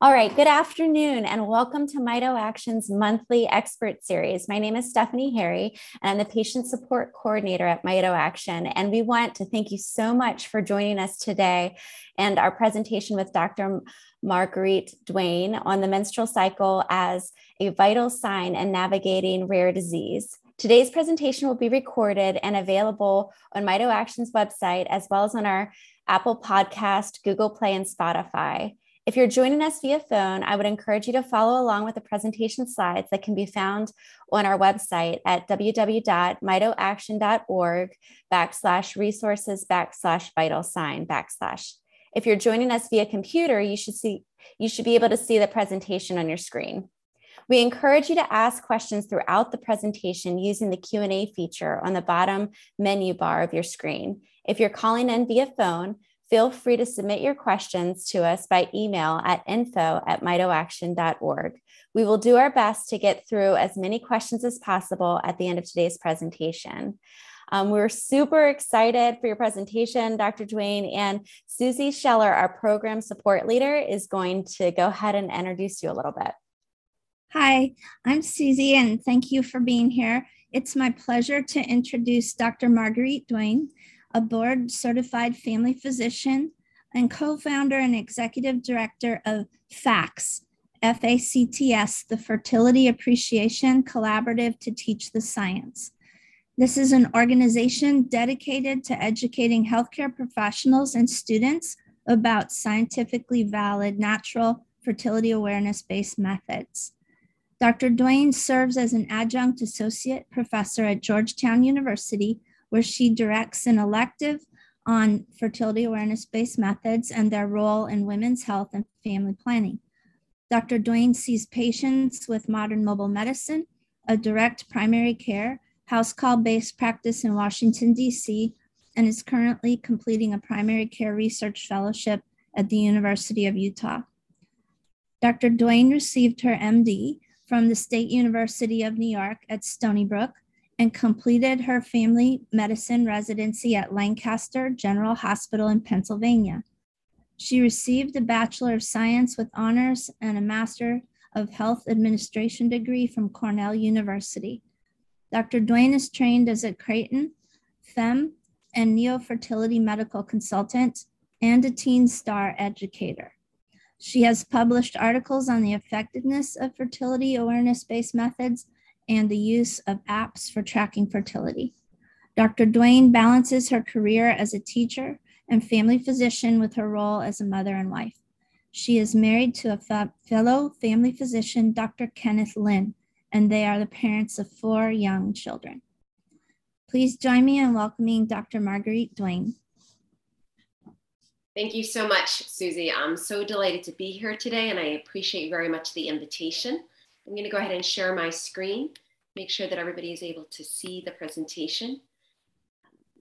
All right, good afternoon and welcome to Mito Action's monthly expert series. My name is Stephanie Harry and I'm the patient support coordinator at Mito Action. And we want to thank you so much for joining us today and our presentation with Dr. Marguerite Duane on the menstrual cycle as a vital sign in navigating rare disease. Today's presentation will be recorded and available on Mito Action's website as well as on our Apple Podcast, Google Play, and Spotify. If you're joining us via phone, I would encourage you to follow along with the presentation slides that can be found on our website at www.mitoaction.org backslash resources backslash vital sign backslash. If you're joining us via computer, you should see you should be able to see the presentation on your screen. We encourage you to ask questions throughout the presentation using the Q&A feature on the bottom menu bar of your screen. If you're calling in via phone, feel free to submit your questions to us by email at info at mitoaction.org. We will do our best to get through as many questions as possible at the end of today's presentation. Um, we're super excited for your presentation, Dr. Duane, and Susie Scheller, our program support leader, is going to go ahead and introduce you a little bit. Hi, I'm Susie, and thank you for being here. It's my pleasure to introduce Dr. Marguerite Duane a board certified family physician, and co founder and executive director of FACTS, FACTS, the Fertility Appreciation Collaborative to Teach the Science. This is an organization dedicated to educating healthcare professionals and students about scientifically valid natural fertility awareness based methods. Dr. Duane serves as an adjunct associate professor at Georgetown University where she directs an elective on fertility awareness based methods and their role in women's health and family planning. Dr. Duane sees patients with modern mobile medicine, a direct primary care, house call based practice in Washington, D.C., and is currently completing a primary care research fellowship at the University of Utah. Dr. Duane received her MD from the State University of New York at Stony Brook and completed her family medicine residency at Lancaster General Hospital in Pennsylvania. She received a Bachelor of Science with honors and a Master of Health Administration degree from Cornell University. Dr. Duane is trained as a Creighton, FEMM, and neofertility medical consultant and a Teen Star educator. She has published articles on the effectiveness of fertility awareness based methods and the use of apps for tracking fertility. Dr. Duane balances her career as a teacher and family physician with her role as a mother and wife. She is married to a fellow family physician, Dr. Kenneth Lynn, and they are the parents of four young children. Please join me in welcoming Dr. Marguerite Duane. Thank you so much, Susie. I'm so delighted to be here today, and I appreciate very much the invitation. I'm going to go ahead and share my screen, make sure that everybody is able to see the presentation.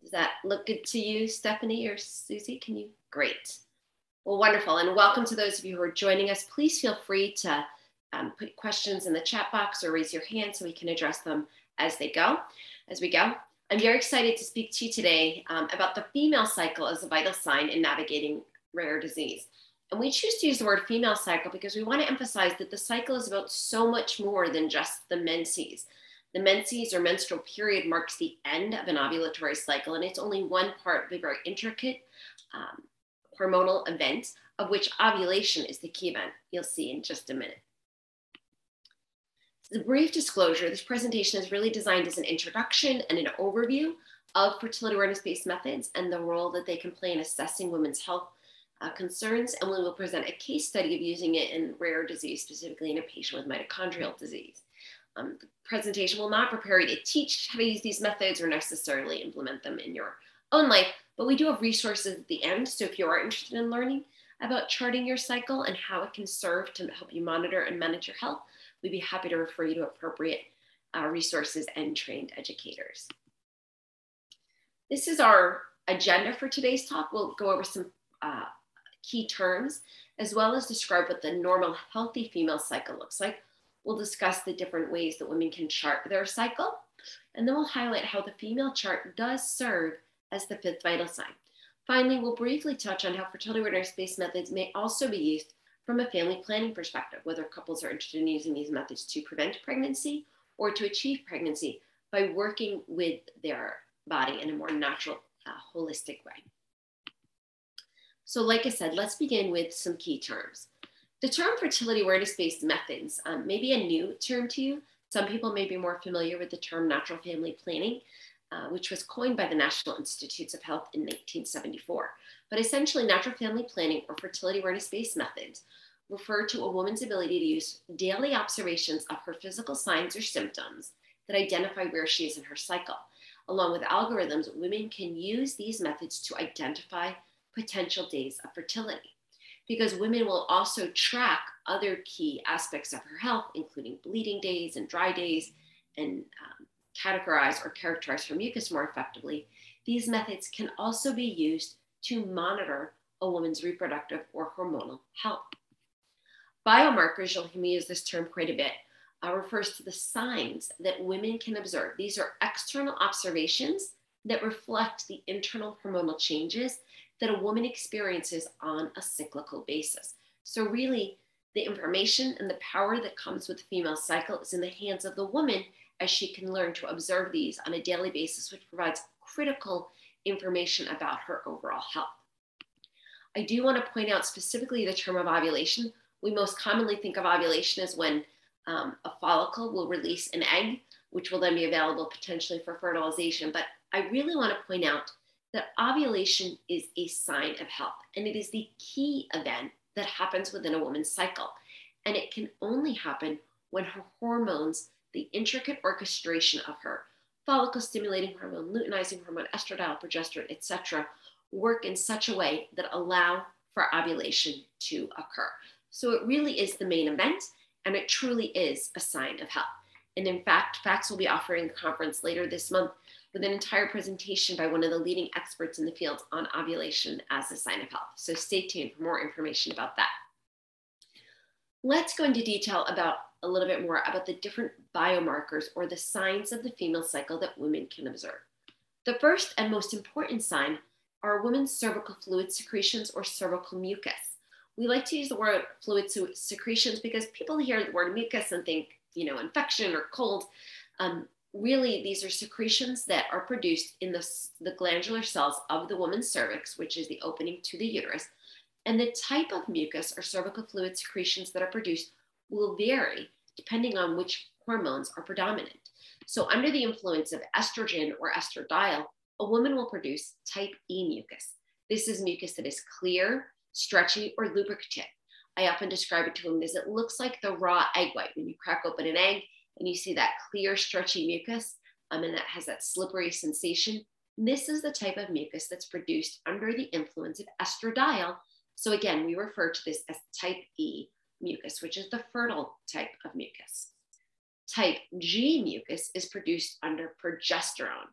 Does that look good to you, Stephanie or Susie? Can you? Great. Well, wonderful. And welcome to those of you who are joining us. Please feel free to um, put questions in the chat box or raise your hand so we can address them as they go, as we go. I'm very excited to speak to you today um, about the female cycle as a vital sign in navigating rare disease. And we choose to use the word female cycle because we want to emphasize that the cycle is about so much more than just the menses. The menses or menstrual period marks the end of an ovulatory cycle, and it's only one part of a very intricate um, hormonal event, of which ovulation is the key event. You'll see in just a minute. The brief disclosure this presentation is really designed as an introduction and an overview of fertility awareness based methods and the role that they can play in assessing women's health uh, concerns, and we will present a case study of using it in rare disease, specifically in a patient with mitochondrial disease. Um, the presentation will not prepare you to teach how to use these methods or necessarily implement them in your own life, but we do have resources at the end. So if you are interested in learning about charting your cycle and how it can serve to help you monitor and manage your health, we'd be happy to refer you to appropriate uh, resources and trained educators. This is our agenda for today's talk. We'll go over some uh, key terms, as well as describe what the normal healthy female cycle looks like. We'll discuss the different ways that women can chart their cycle, and then we'll highlight how the female chart does serve as the fifth vital sign. Finally, we'll briefly touch on how fertility awareness based methods may also be used from a family planning perspective, whether couples are interested in using these methods to prevent pregnancy or to achieve pregnancy by working with their body in a more natural, uh, holistic way. So, like I said, let's begin with some key terms. The term fertility awareness based methods um, may be a new term to you. Some people may be more familiar with the term natural family planning, uh, which was coined by the National Institutes of Health in 1974. But essentially, natural family planning or fertility awareness based methods refer to a woman's ability to use daily observations of her physical signs or symptoms that identify where she is in her cycle. Along with algorithms, women can use these methods to identify potential days of fertility. Because women will also track other key aspects of her health, including bleeding days and dry days, and um, categorize or characterize her mucus more effectively, these methods can also be used to monitor a woman's reproductive or hormonal health. Biomarkers, you'll hear me use this term quite a bit, uh, refers to the signs that women can observe. These are external observations that reflect the internal hormonal changes that a woman experiences on a cyclical basis. So, really, the information and the power that comes with the female cycle is in the hands of the woman as she can learn to observe these on a daily basis, which provides critical information about her overall health. I do want to point out specifically the term of ovulation. We most commonly think of ovulation as when um, a follicle will release an egg, which will then be available potentially for fertilization. But I really want to point out that ovulation is a sign of health and it is the key event that happens within a woman's cycle. And it can only happen when her hormones, the intricate orchestration of her follicle stimulating hormone, luteinizing hormone, estradiol, progesterone, etc., work in such a way that allow for ovulation to occur. So it really is the main event and it truly is a sign of health. And in fact, FACTS will be offering a conference later this month with an entire presentation by one of the leading experts in the field on ovulation as a sign of health. So stay tuned for more information about that. Let's go into detail about a little bit more about the different biomarkers or the signs of the female cycle that women can observe. The first and most important sign are women's cervical fluid secretions or cervical mucus. We like to use the word fluid secretions because people hear the word mucus and think, you know, infection or cold. Um, really these are secretions that are produced in the, the glandular cells of the woman's cervix, which is the opening to the uterus. And the type of mucus or cervical fluid secretions that are produced will vary depending on which hormones are predominant. So, under the influence of estrogen or estradiol, a woman will produce type E mucus. This is mucus that is clear, stretchy, or lubricative. I often describe it to women as it looks like the raw egg white. When you crack open an egg, and you see that clear, stretchy mucus, um, and that has that slippery sensation. This is the type of mucus that's produced under the influence of estradiol. So again, we refer to this as type E mucus, which is the fertile type of mucus. Type G mucus is produced under progesterone,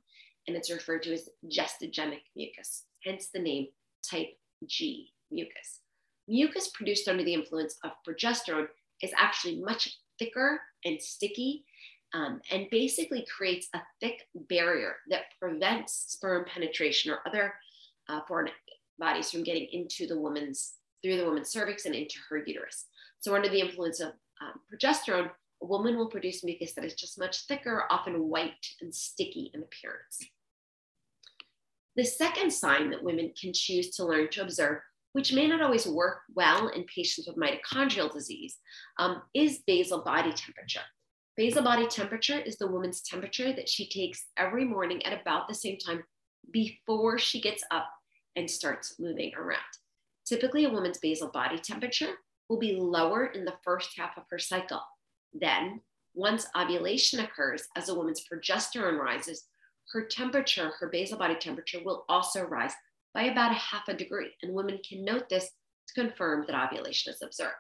and it's referred to as gestogenic mucus, hence the name type G mucus. Mucus produced under the influence of progesterone is actually much thicker and sticky um, and basically creates a thick barrier that prevents sperm penetration or other uh, foreign bodies from getting into the woman's through the woman's cervix and into her uterus. So under the influence of um, progesterone, a woman will produce mucus that is just much thicker, often white and sticky in appearance. The second sign that women can choose to learn to observe which may not always work well in patients with mitochondrial disease, um, is basal body temperature. Basal body temperature is the woman's temperature that she takes every morning at about the same time before she gets up and starts moving around. Typically, a woman's basal body temperature will be lower in the first half of her cycle. Then, once ovulation occurs, as a woman's progesterone rises, her temperature, her basal body temperature, will also rise by about a half a degree. And women can note this to confirm that ovulation is observed,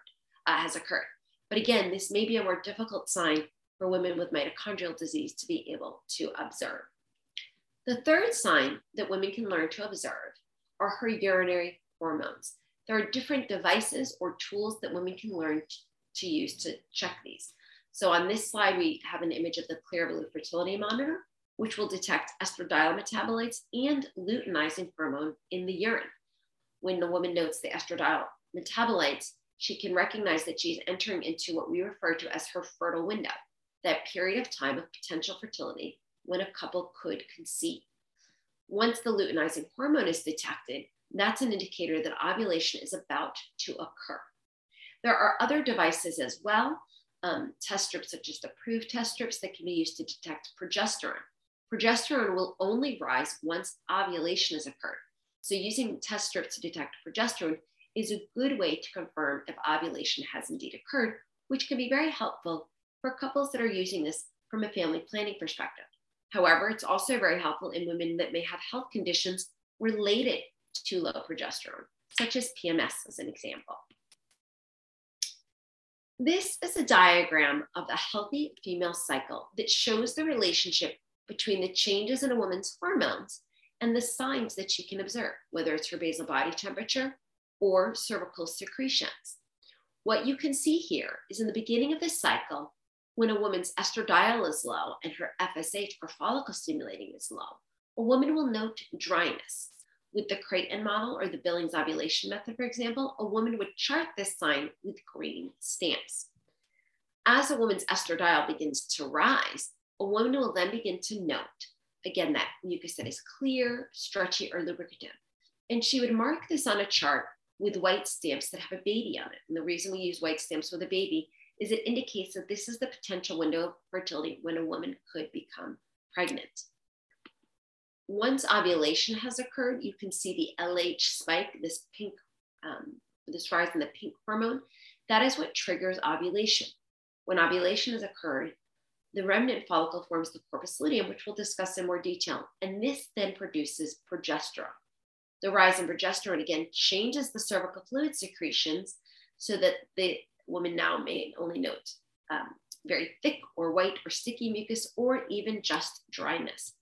uh, has occurred. But again, this may be a more difficult sign for women with mitochondrial disease to be able to observe. The third sign that women can learn to observe are her urinary hormones. There are different devices or tools that women can learn to use to check these. So on this slide, we have an image of the Clearblue fertility monitor which will detect estradiol metabolites and luteinizing hormone in the urine. When the woman notes the estradiol metabolites, she can recognize that she's entering into what we refer to as her fertile window, that period of time of potential fertility when a couple could conceive. Once the luteinizing hormone is detected, that's an indicator that ovulation is about to occur. There are other devices as well, um, test strips such as the Proov test strips that can be used to detect progesterone. Progesterone will only rise once ovulation has occurred. So using test strips to detect progesterone is a good way to confirm if ovulation has indeed occurred, which can be very helpful for couples that are using this from a family planning perspective. However, it's also very helpful in women that may have health conditions related to low progesterone, such as PMS, as an example. This is a diagram of the healthy female cycle that shows the relationship between the changes in a woman's hormones and the signs that she can observe, whether it's her basal body temperature or cervical secretions. What you can see here is in the beginning of this cycle, when a woman's estradiol is low and her FSH or follicle stimulating is low, a woman will note dryness. With the Creighton model or the Billings ovulation method, for example, a woman would chart this sign with green stamps. As a woman's estradiol begins to rise, a woman will then begin to note, again, that mucus that is clear, stretchy, or lubricative. And she would mark this on a chart with white stamps that have a baby on it. And the reason we use white stamps with a baby is it indicates that this is the potential window of fertility when a woman could become pregnant. Once ovulation has occurred, you can see the LH spike, this pink, um, this rise in the pink hormone. That is what triggers ovulation. When ovulation has occurred, the remnant follicle forms the corpus luteum, which we'll discuss in more detail. And this then produces progesterone. The rise in progesterone again changes the cervical fluid secretions so that the woman now may only note um, very thick or white or sticky mucus or even just dryness.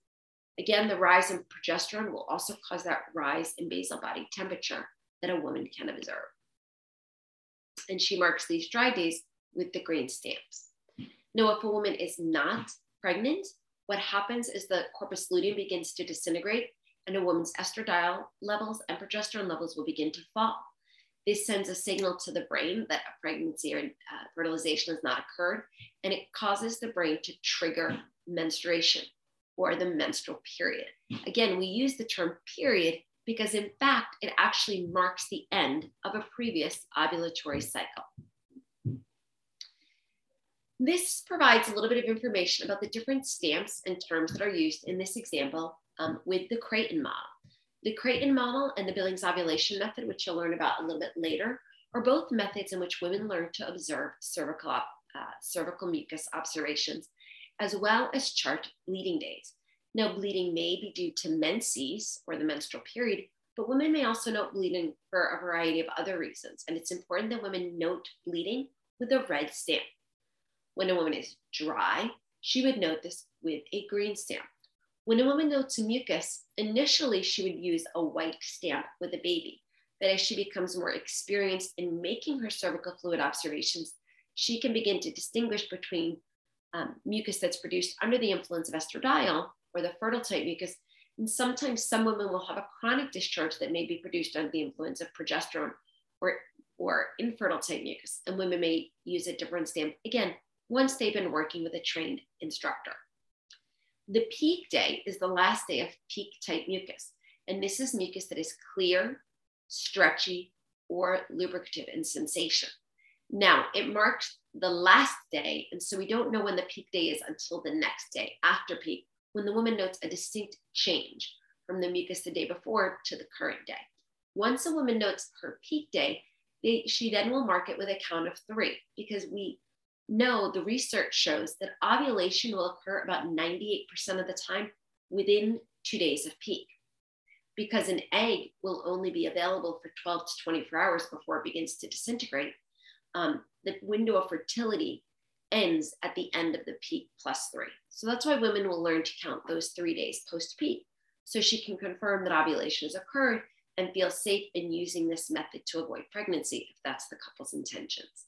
Again, the rise in progesterone will also cause that rise in basal body temperature that a woman can observe. And she marks these dry days with the green stamps. Now, if a woman is not pregnant, what happens is the corpus luteum begins to disintegrate and a woman's estradiol levels and progesterone levels will begin to fall. This sends a signal to the brain that a pregnancy or uh, fertilization has not occurred, and it causes the brain to trigger menstruation or the menstrual period. Again, we use the term period because, in fact, it actually marks the end of a previous ovulatory cycle. This provides a little bit of information about the different stamps and terms that are used in this example um, with the Creighton model. The Creighton model and the Billings ovulation method, which you'll learn about a little bit later, are both methods in which women learn to observe cervical, uh, cervical mucus observations, as well as chart bleeding days. Now, bleeding may be due to menses or the menstrual period, but women may also note bleeding for a variety of other reasons. And it's important that women note bleeding with a red stamp. When a woman is dry, she would note this with a green stamp. When a woman notes mucus, initially she would use a white stamp with a baby. But as she becomes more experienced in making her cervical fluid observations, she can begin to distinguish between um, mucus that's produced under the influence of estradiol or the fertile type mucus. And sometimes some women will have a chronic discharge that may be produced under the influence of progesterone or, or infertile type mucus. And women may use a different stamp, again, once they've been working with a trained instructor. The peak day is the last day of peak type mucus. And this is mucus that is clear, stretchy, or lubricative in sensation. Now, it marks the last day. And so we don't know when the peak day is until the next day after peak, when the woman notes a distinct change from the mucus the day before to the current day. Once a woman notes her peak day, they, she then will mark it with a count of three because we know the research shows that ovulation will occur about 98% of the time within two days of peak because an egg will only be available for 12 to 24 hours before it begins to disintegrate. Um, the window of fertility ends at the end of the peak plus three. So that's why women will learn to count those three days post peak so she can confirm that ovulation has occurred and feel safe in using this method to avoid pregnancy if that's the couple's intentions.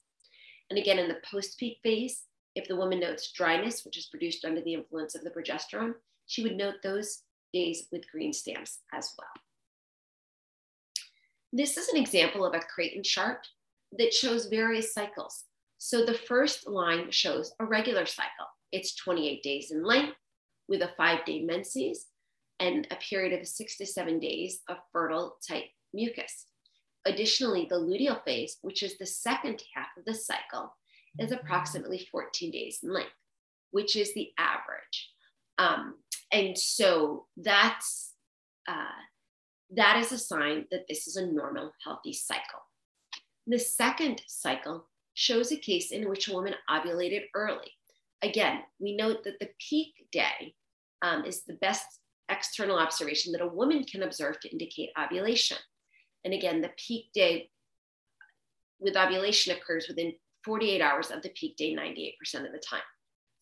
And again, in the post peak phase, if the woman notes dryness, which is produced under the influence of the progesterone, she would note those days with green stamps as well. This is an example of a Creighton chart that shows various cycles. So the first line shows a regular cycle. It's 28 days in length with a five day menses and a period of six to seven days of fertile type mucus. Additionally, the luteal phase, which is the second half of the cycle, is approximately 14 days in length, which is the average. Um, and so that's uh, that is a sign that this is a normal, healthy cycle. The second cycle shows a case in which a woman ovulated early. Again, we note that the peak day um, is the best external observation that a woman can observe to indicate ovulation. And again, the peak day with ovulation occurs within 48 hours of the peak day 98% of the time.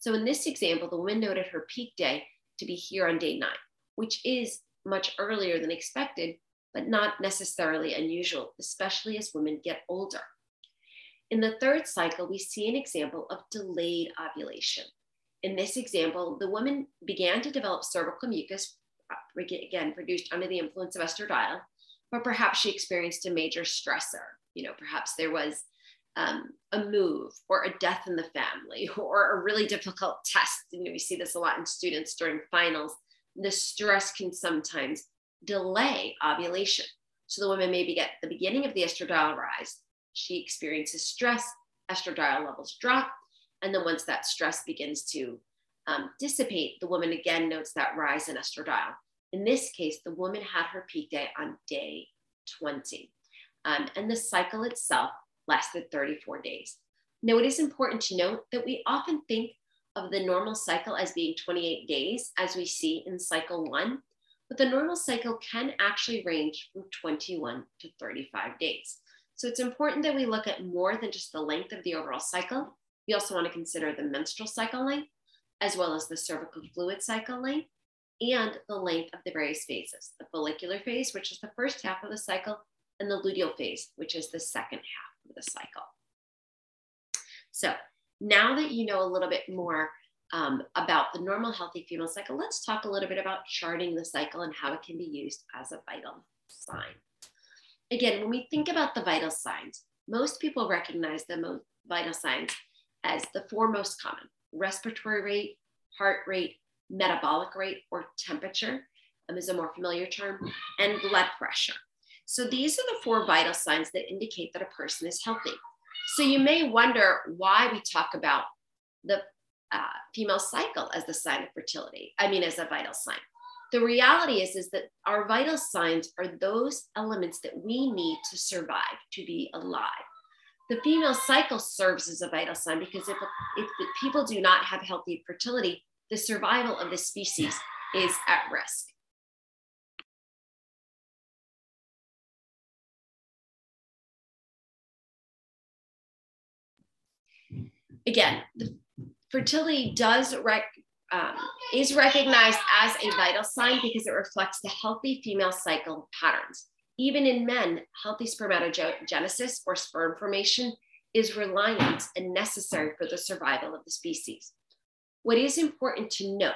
So in this example, the woman noted her peak day to be here on day nine, which is much earlier than expected, but not necessarily unusual, especially as women get older. In the third cycle, we see an example of delayed ovulation. In this example, the woman began to develop cervical mucus, again, produced under the influence of estradiol, but perhaps she experienced a major stressor. You know, perhaps there was um, a move or a death in the family or a really difficult test. You know, we see this a lot in students during finals. The stress can sometimes delay ovulation. So the woman maybe get the beginning of the estradiol rise. She experiences stress, estradiol levels drop. And then once that stress begins to um, dissipate, the woman again notes that rise in estradiol. In this case, the woman had her peak day on day 20. Um, and the cycle itself lasted 34 days. Now, it is important to note that we often think of the normal cycle as being 28 days, as we see in cycle one, but the normal cycle can actually range from 21 to 35 days. So it's important that we look at more than just the length of the overall cycle. We also want to consider the menstrual cycle length, as well as the cervical fluid cycle length, and the length of the various phases the follicular phase, which is the first half of the cycle, and the luteal phase, which is the second half of the cycle. So now that you know a little bit more um, about the normal healthy female cycle, let's talk a little bit about charting the cycle and how it can be used as a vital sign. Again, when we think about the vital signs, most people recognize the most vital signs as the four most common respiratory rate, heart rate, metabolic rate, or temperature um, is a more familiar term, and blood pressure. So these are the four vital signs that indicate that a person is healthy. So you may wonder why we talk about the uh, female cycle as the sign of fertility. I mean, as a vital sign. The reality is, is that our vital signs are those elements that we need to survive, to be alive. The female cycle serves as a vital sign because if, if people do not have healthy fertility, the survival of the species is at risk. again, fertility does rec, um, is recognized as a vital sign because it reflects the healthy female cycle patterns. Even in men, healthy spermatogenesis or sperm formation is reliant and necessary for the survival of the species. What is important to note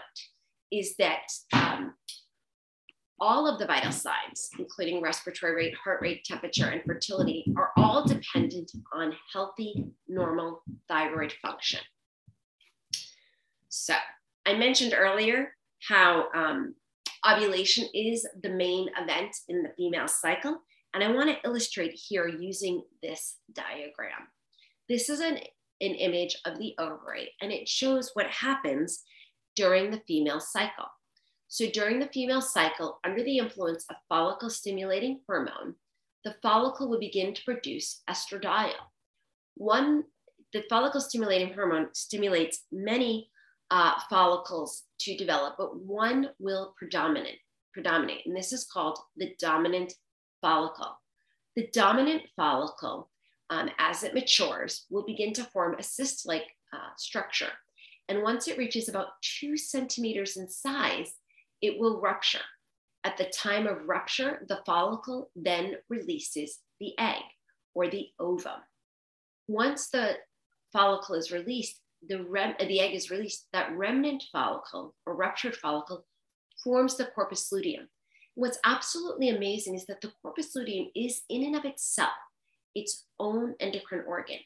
is that um, all of the vital signs, including respiratory rate, heart rate, temperature, and fertility, are all dependent on healthy, normal thyroid function. So, I mentioned earlier how um, ovulation is the main event in the female cycle, and I want to illustrate here using this diagram. This is an, an image of the ovary, and it shows what happens during the female cycle. So during the female cycle, under the influence of follicle stimulating hormone, the follicle will begin to produce estradiol. One, the follicle stimulating hormone stimulates many uh, follicles to develop, but one will predominate, predominate, and this is called the dominant follicle. The dominant follicle, um, as it matures, will begin to form a cyst-like uh, structure. And once it reaches about two centimeters in size, it will rupture. At the time of rupture, the follicle then releases the egg or the ovum. Once the follicle is released, the, rem- the egg is released, that remnant follicle or ruptured follicle forms the corpus luteum. What's absolutely amazing is that the corpus luteum is in and of itself its own endocrine organ,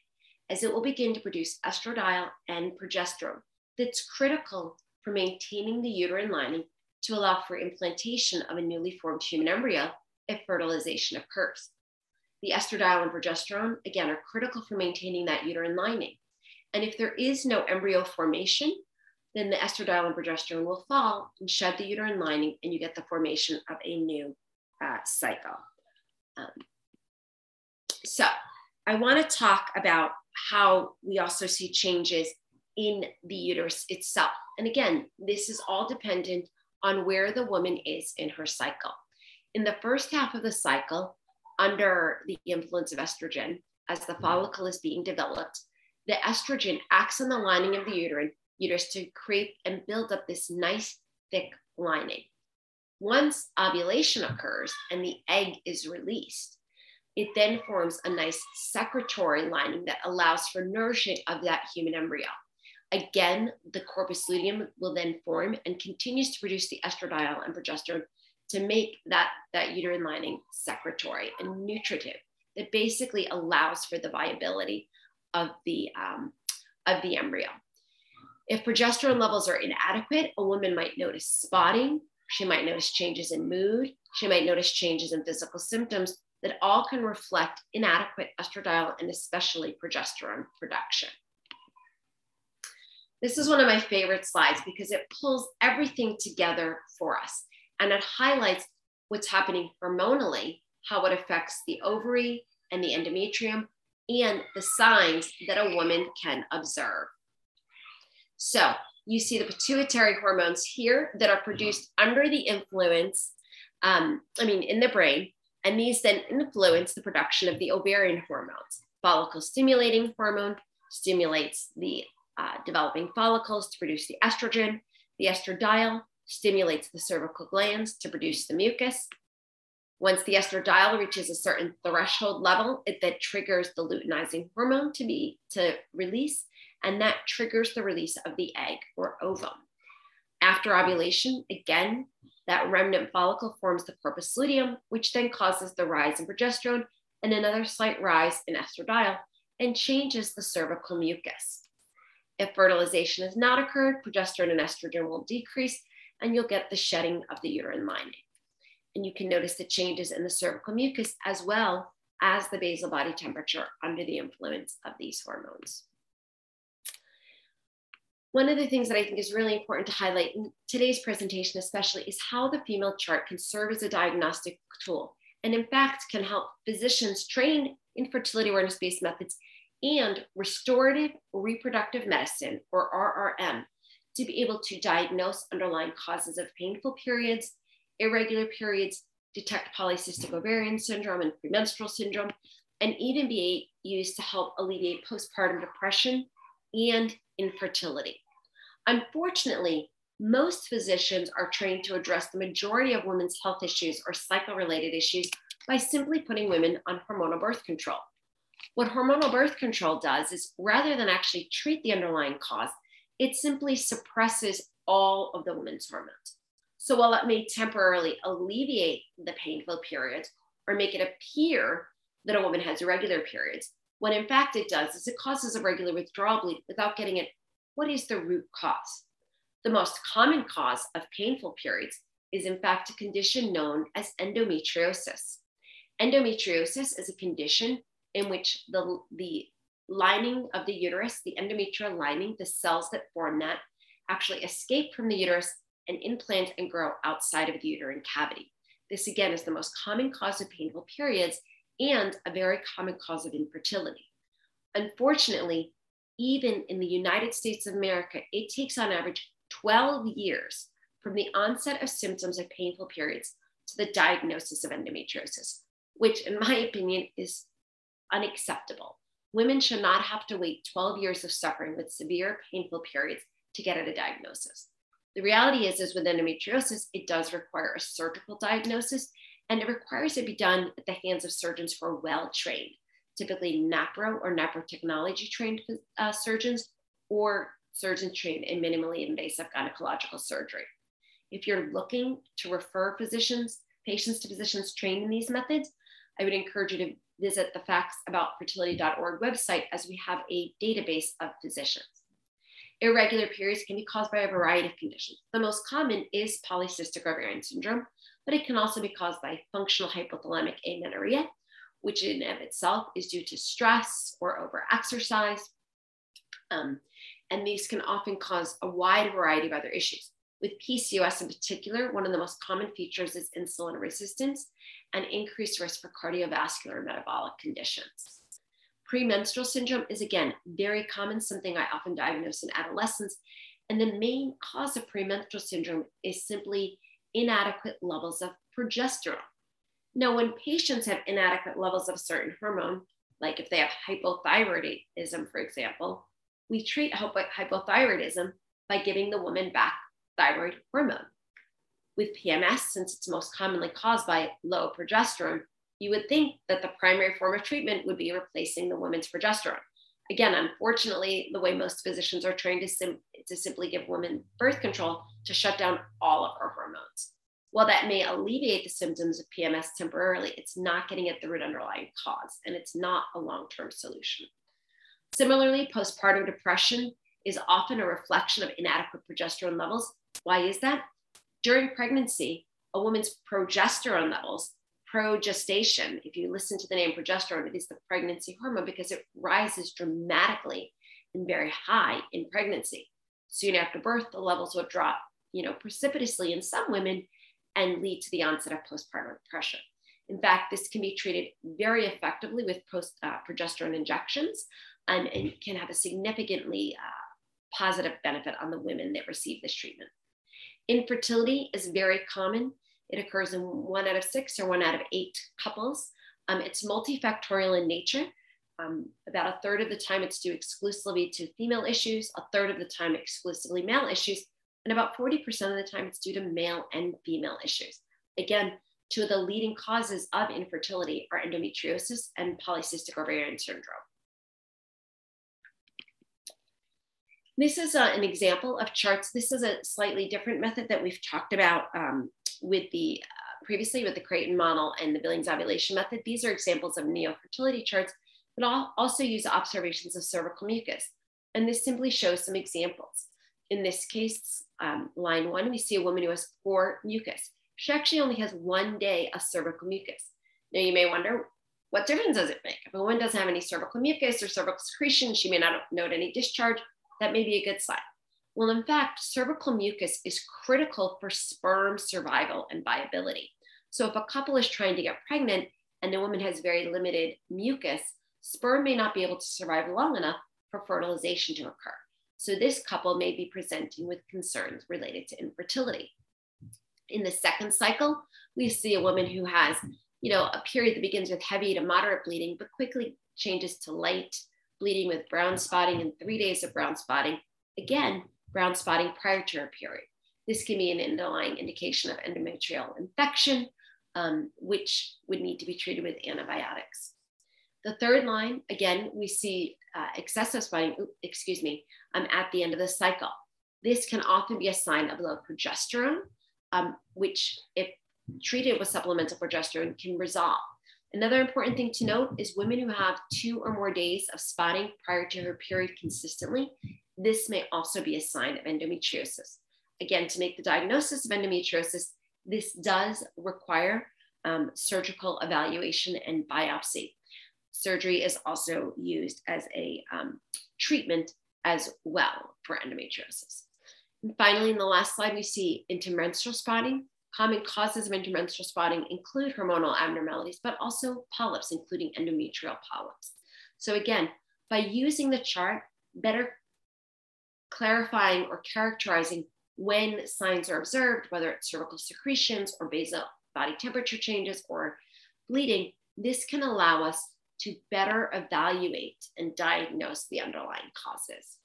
as it will begin to produce estradiol and progesterone that's critical for maintaining the uterine lining to allow for implantation of a newly formed human embryo if fertilization occurs. The estradiol and progesterone, again, are critical for maintaining that uterine lining. And if there is no embryo formation, then the estradiol and progesterone will fall and shed the uterine lining, and you get the formation of a new uh, cycle. Um, so, I want to talk about how we also see changes in the uterus itself. And again, this is all dependent on where the woman is in her cycle. In the first half of the cycle, under the influence of estrogen, as the follicle is being developed, the estrogen acts on the lining of the uterine, uterus to create and build up this nice thick lining. Once ovulation occurs and the egg is released, it then forms a nice secretory lining that allows for nourishing of that human embryo. Again, the corpus luteum will then form and continues to produce the estradiol and progesterone to make that, that uterine lining secretory and nutritive that basically allows for the viability of the, um, of the embryo. If progesterone levels are inadequate, a woman might notice spotting, she might notice changes in mood, she might notice changes in physical symptoms that all can reflect inadequate estradiol and especially progesterone production. This is one of my favorite slides because it pulls everything together for us and it highlights what's happening hormonally, how it affects the ovary and the endometrium, and the signs that a woman can observe. So you see the pituitary hormones here that are produced under the influence, um, I mean, in the brain, and these then influence the production of the ovarian hormones. Follicle stimulating hormone stimulates the uh, developing follicles to produce the estrogen. The estradiol stimulates the cervical glands to produce the mucus. Once the estradiol reaches a certain threshold level, it then triggers the luteinizing hormone to be to release, and that triggers the release of the egg or ovum. After ovulation, again, that remnant follicle forms the corpus luteum, which then causes the rise in progesterone and another slight rise in estradiol and changes the cervical mucus. If fertilization has not occurred, progesterone and estrogen will decrease and you'll get the shedding of the uterine lining. And you can notice the changes in the cervical mucus as well as the basal body temperature under the influence of these hormones. One of the things that I think is really important to highlight in today's presentation, especially, is how the female chart can serve as a diagnostic tool and, in fact, can help physicians train in fertility awareness based methods and restorative reproductive medicine, or RRM, to be able to diagnose underlying causes of painful periods, irregular periods, detect polycystic ovarian syndrome and premenstrual syndrome, and even be used to help alleviate postpartum depression and infertility. Unfortunately, most physicians are trained to address the majority of women's health issues or cycle related issues by simply putting women on hormonal birth control. What hormonal birth control does is rather than actually treat the underlying cause, it simply suppresses all of the woman's hormones. So while it may temporarily alleviate the painful periods or make it appear that a woman has irregular periods, what in fact it does is it causes a regular withdrawal bleed without getting at what is the root cause. The most common cause of painful periods is in fact a condition known as endometriosis. Endometriosis is a condition in which the, the lining of the uterus, the endometrial lining, the cells that form that, actually escape from the uterus and implant and grow outside of the uterine cavity. This again is the most common cause of painful periods and a very common cause of infertility. Unfortunately, even in the United States of America, it takes on average 12 years from the onset of symptoms of painful periods to the diagnosis of endometriosis, which, in my opinion, is unacceptable. Women should not have to wait 12 years of suffering with severe, painful periods to get at a diagnosis. The reality is, is with endometriosis, it does require a surgical diagnosis, and it requires it be done at the hands of surgeons who are well trained, typically NAPRO or NAPRO technology trained uh, surgeons, or surgeons trained in minimally invasive gynecological surgery. If you're looking to refer physicians, patients to physicians trained in these methods, I would encourage you to visit the factsaboutfertility.org website as we have a database of physicians. Irregular periods can be caused by a variety of conditions. The most common is polycystic ovarian syndrome, but it can also be caused by functional hypothalamic amenorrhea, which in and of itself is due to stress or overexercise. Um, and these can often cause a wide variety of other issues. With PCOS in particular, one of the most common features is insulin resistance and increased risk for cardiovascular and metabolic conditions. Premenstrual syndrome is again very common, something I often diagnose in adolescents. And the main cause of premenstrual syndrome is simply inadequate levels of progesterone. Now, when patients have inadequate levels of certain hormone, like if they have hypothyroidism, for example, we treat hypothyroidism by giving the woman back thyroid hormone. With PMS, since it's most commonly caused by low progesterone, you would think that the primary form of treatment would be replacing the woman's progesterone. Again, unfortunately, the way most physicians are trained is sim- to simply give women birth control to shut down all of her hormones. While that may alleviate the symptoms of PMS temporarily, it's not getting at the root underlying cause, and it's not a long term solution. Similarly, postpartum depression is often a reflection of inadequate progesterone levels. Why is that? During pregnancy, a woman's progesterone levels, progestation, if you listen to the name progesterone, it is the pregnancy hormone because it rises dramatically and very high in pregnancy. Soon after birth, the levels will drop, you know, precipitously in some women and lead to the onset of postpartum depression. In fact, this can be treated very effectively with post uh, progesterone injections and, and, can have a significantly uh, positive benefit on the women that receive this treatment. Infertility is very common. It occurs in one out of six or one out of eight couples. Um, it's multifactorial in nature. Um, about a third of the time, it's due exclusively to female issues, a third of the time, exclusively male issues, and about 40% of the time, it's due to male and female issues. Again, two of the leading causes of infertility are endometriosis and polycystic ovarian syndrome. This is a, uh, an example of charts. This is a slightly different method that we've talked about um, with the uh, previously with the Creighton model and the Billings ovulation method. These are examples of neofertility charts, but I'll also use observations of cervical mucus. And this simply shows some examples. In this case, um, line one, we see a woman who has poor mucus. She actually only has one day of cervical mucus. Now you may wonder, what difference does it make? If a woman doesn't have any cervical mucus or cervical secretion, she may not note any discharge, that may be a good sign. Well, in fact, cervical mucus is critical for sperm survival and viability. So if a couple is trying to get pregnant and the woman has very limited mucus, sperm may not be able to survive long enough for fertilization to occur. So this couple may be presenting with concerns related to infertility. In the second cycle, we see a woman who has, you know, a period that begins with heavy to moderate bleeding, but quickly changes to light bleeding with brown spotting and three days of brown spotting. Again, brown spotting prior to her period. This can be an underlying indication of endometrial infection, um, which would need to be treated with antibiotics. The third line, again, we see uh, excessive spotting, excuse me, um, at the end of the cycle. This can often be a sign of low progesterone, um, which, if treated with supplemental progesterone, can resolve. Another important thing to note is women who have two or more days of spotting prior to her period consistently, this may also be a sign of endometriosis. Again, to make the diagnosis of endometriosis, this does require um, surgical evaluation and biopsy surgery is also used as a um, treatment as well for endometriosis. And finally, in the last slide, we see intermenstrual spotting. Common causes of intermenstrual spotting include hormonal abnormalities, but also polyps, including endometrial polyps. So again, by using the chart, better clarifying or characterizing when signs are observed, whether it's cervical secretions or basal body temperature changes or bleeding, this can allow us to better evaluate and diagnose the underlying causes?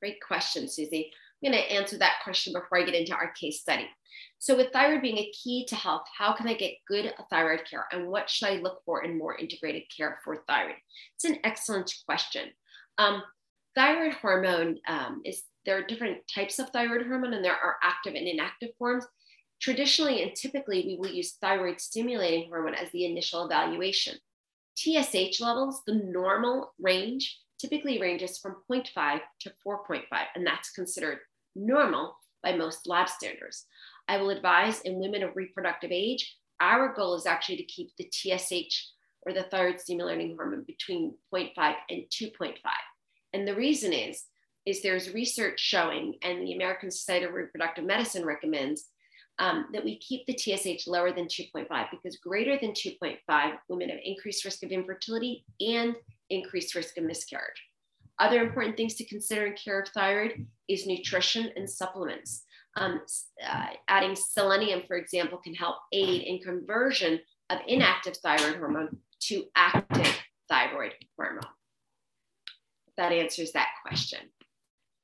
Great question, Susie. I'm going to answer that question before I get into our case study. So, with thyroid being a key to health, how can I get good thyroid care and what should I look for in more integrated care for thyroid? It's an excellent question. Um, thyroid hormone um, is there are different types of thyroid hormone and there are active and inactive forms. Traditionally and typically, we will use thyroid stimulating hormone as the initial evaluation. TSH levels, the normal range, typically ranges from 0.5 to 4.5, and that's considered normal by most lab standards. I will advise in women of reproductive age, our goal is actually to keep the TSH or the thyroid stimulating hormone between 0.5 and 2.5. And the reason is, is there's research showing, and the American Society of Reproductive Medicine recommends um, that we keep the TSH lower than 2.5 because greater than 2.5, women have increased risk of infertility and increased risk of miscarriage. Other important things to consider in care of thyroid is nutrition and supplements. Um, uh, adding selenium, for example, can help aid in conversion of inactive thyroid hormone to active thyroid hormone. That answers that question.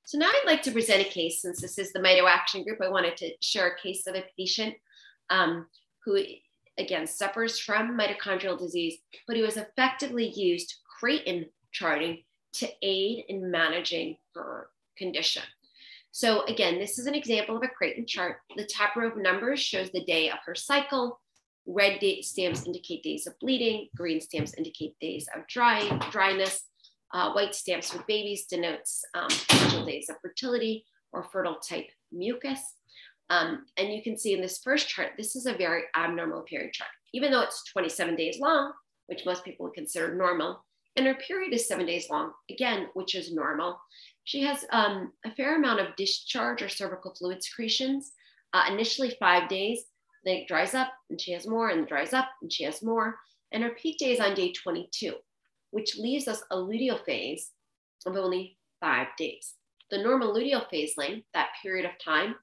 So now I'd like to present a case, since this is the Mito Action Group, I wanted to share a case of a patient um, who, again, suffers from mitochondrial disease, but who has effectively used Creighton charting to aid in managing her condition. So again, this is an example of a Creighton chart. The top row of numbers shows the day of her cycle. Red stamps indicate days of bleeding. Green stamps indicate days of dry, dryness. Uh, white stamps with babies denotes um, potential days of fertility or fertile type mucus. Um, and you can see in this first chart, this is a very abnormal period chart. Even though it's 27 days long, which most people would consider normal, and her period is seven days long, again, which is normal. She has um, a fair amount of discharge or cervical fluid secretions, uh, initially five days, it dries up and she has more, and dries up and she has more. And her peak day is on day 22, which leaves us a luteal phase of only five days. The normal luteal phase length, that period of time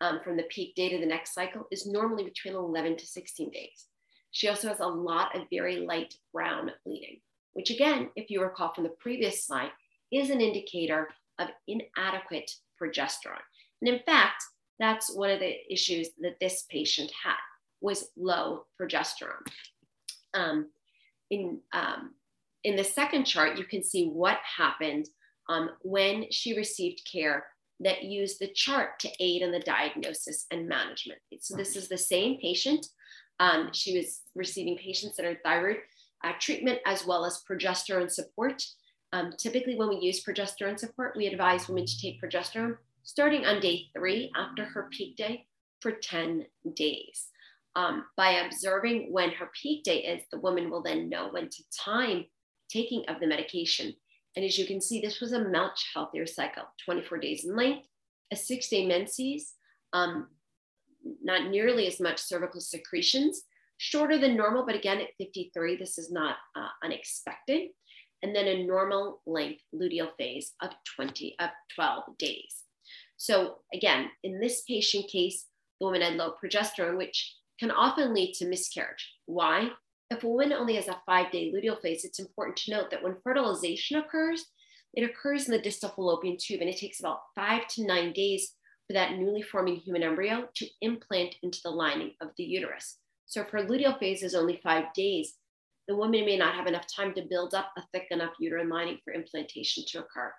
um, from the peak day to the next cycle, is normally between 11 to 16 days. She also has a lot of very light brown bleeding, which again, if you recall from the previous slide, is an indicator of inadequate progesterone. And in fact, that's one of the issues that this patient had was low progesterone. Um, in, um, in the second chart, you can see what happened um, when she received care that used the chart to aid in the diagnosis and management. So this is the same patient. Um, she was receiving patients that are thyroid uh, treatment as well as progesterone support. Um, typically, when we use progesterone support, we advise women to take progesterone starting on day three after her peak day for 10 days. Um, by observing when her peak day is, the woman will then know when to time taking of the medication. And as you can see, this was a much healthier cycle 24 days in length, a six day menses, um, not nearly as much cervical secretions, shorter than normal, but again at 53, this is not uh, unexpected and then a normal length luteal phase of 20 of 12 days. So again, in this patient case, the woman had low progesterone, which can often lead to miscarriage. Why? If a woman only has a five-day luteal phase, it's important to note that when fertilization occurs, it occurs in the distal fallopian tube, and it takes about five to nine days for that newly forming human embryo to implant into the lining of the uterus. So if her luteal phase is only five days, the woman may not have enough time to build up a thick enough uterine lining for implantation to occur.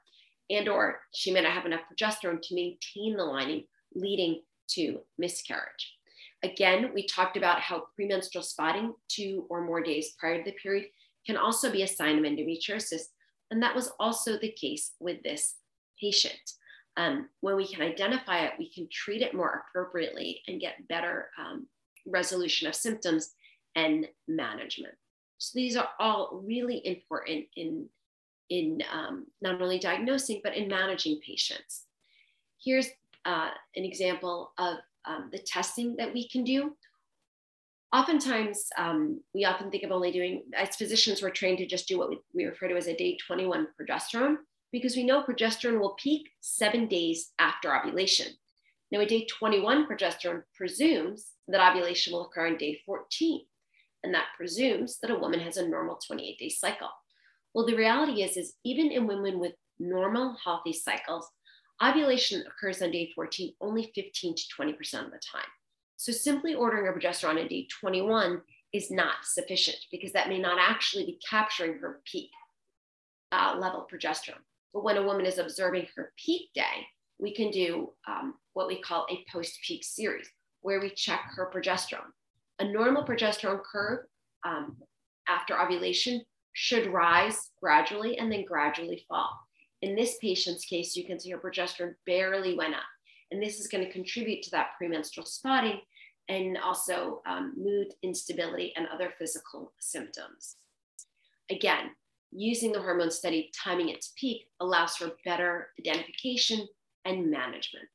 And or she may not have enough progesterone to maintain the lining, leading to miscarriage. Again, we talked about how premenstrual spotting two or more days prior to the period can also be a sign of endometriosis. And that was also the case with this patient. Um, when we can identify it, we can treat it more appropriately and get better um, resolution of symptoms and management. So these are all really important in, in um, not only diagnosing, but in managing patients. Here's uh, an example of um, the testing that we can do. Oftentimes, um, we often think of only doing, as physicians, we're trained to just do what we, we refer to as a day 21 progesterone, because we know progesterone will peak seven days after ovulation. Now, a day 21 progesterone presumes that ovulation will occur on day 14 and that presumes that a woman has a normal 28 day cycle. Well, the reality is, is even in women with normal healthy cycles, ovulation occurs on day 14 only 15 to 20% of the time. So simply ordering a progesterone on day 21 is not sufficient because that may not actually be capturing her peak uh, level progesterone. But when a woman is observing her peak day, we can do um, what we call a post peak series, where we check her progesterone. A normal progesterone curve um, after ovulation should rise gradually and then gradually fall. In this patient's case, you can see her progesterone barely went up. And this is going to contribute to that premenstrual spotting and also um, mood instability and other physical symptoms. Again, using the hormone study, timing its peak allows for better identification and management.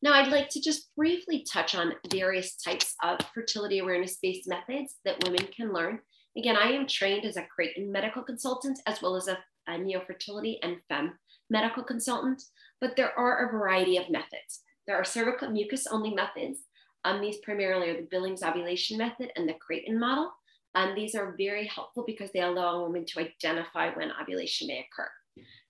Now, I'd like to just briefly touch on various types of fertility awareness based methods that women can learn. Again, I am trained as a Creighton medical consultant as well as a, a neofertility and FEMM medical consultant, but there are a variety of methods. There are cervical mucus only methods. Um, these primarily are the Billings ovulation method and the Creighton model. And these are very helpful because they allow a woman to identify when ovulation may occur.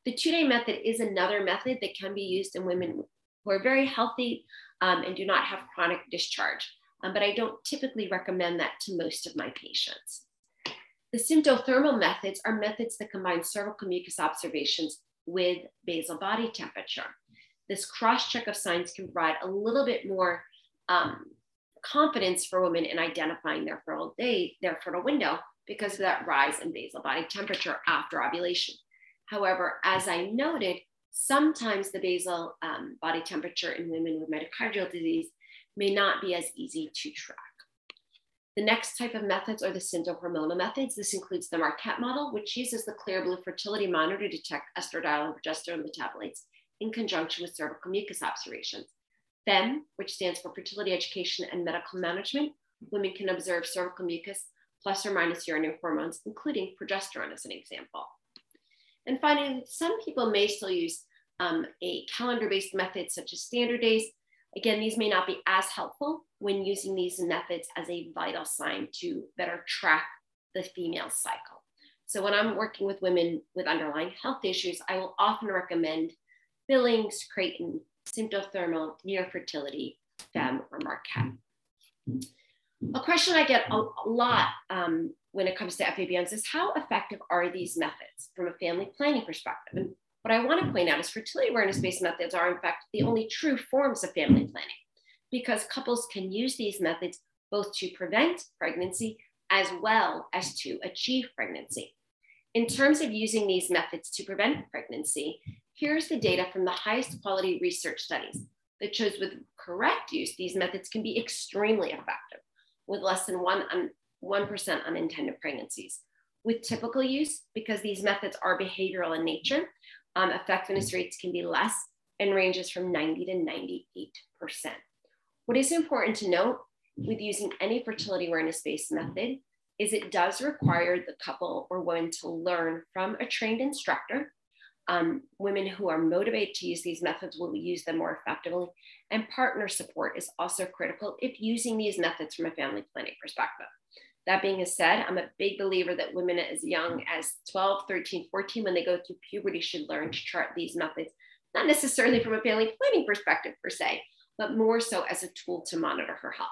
The two day method is another method that can be used in women who are very healthy um, and do not have chronic discharge. Um, but I don't typically recommend that to most of my patients. The symptothermal methods are methods that combine cervical mucus observations with basal body temperature. This cross check of signs can provide a little bit more um, confidence for women in identifying their fertile day, their fertile window, because of that rise in basal body temperature after ovulation. However, as I noted, sometimes the basal um, body temperature in women with mitochondrial disease may not be as easy to track. The next type of methods are the symptohormonal methods. This includes the Marquette model, which uses the Clearblue fertility monitor to detect estradiol and progesterone metabolites in conjunction with cervical mucus observations. FEMM, which stands for Fertility Education and Medical Management, women can observe cervical mucus plus or minus urinary hormones, including progesterone as an example. And finally, some people may still use um, a calendar-based method such as standard days. Again, these may not be as helpful when using these methods as a vital sign to better track the female cycle. So when I'm working with women with underlying health issues, I will often recommend Billings, Creighton, Symptothermal, Neofertility, FEMM, or Marquette. A question I get a, lot um, when it comes to FABMs is how effective are these methods from a family planning perspective? And what I want to point out is fertility awareness based methods are, in fact, the only true forms of family planning because couples can use these methods both to prevent pregnancy as well as to achieve pregnancy. In terms of using these methods to prevent pregnancy, here's the data from the highest quality research studies that shows with correct use, these methods can be extremely effective with less than one, 1% unintended pregnancies. With typical use, because these methods are behavioral in nature, um, effectiveness rates can be less and ranges from 90 to 98%. What is important to note with using any fertility awareness based method is it does require the couple or woman to learn from a trained instructor um, women who are motivated to use these methods will use them more effectively. And partner support is also critical if using these methods from a family planning perspective. That being said, I'm a big believer that women as young as 12, 13, 14, when they go through puberty, should learn to chart these methods, not necessarily from a family planning perspective per se, but more so as a tool to monitor her health.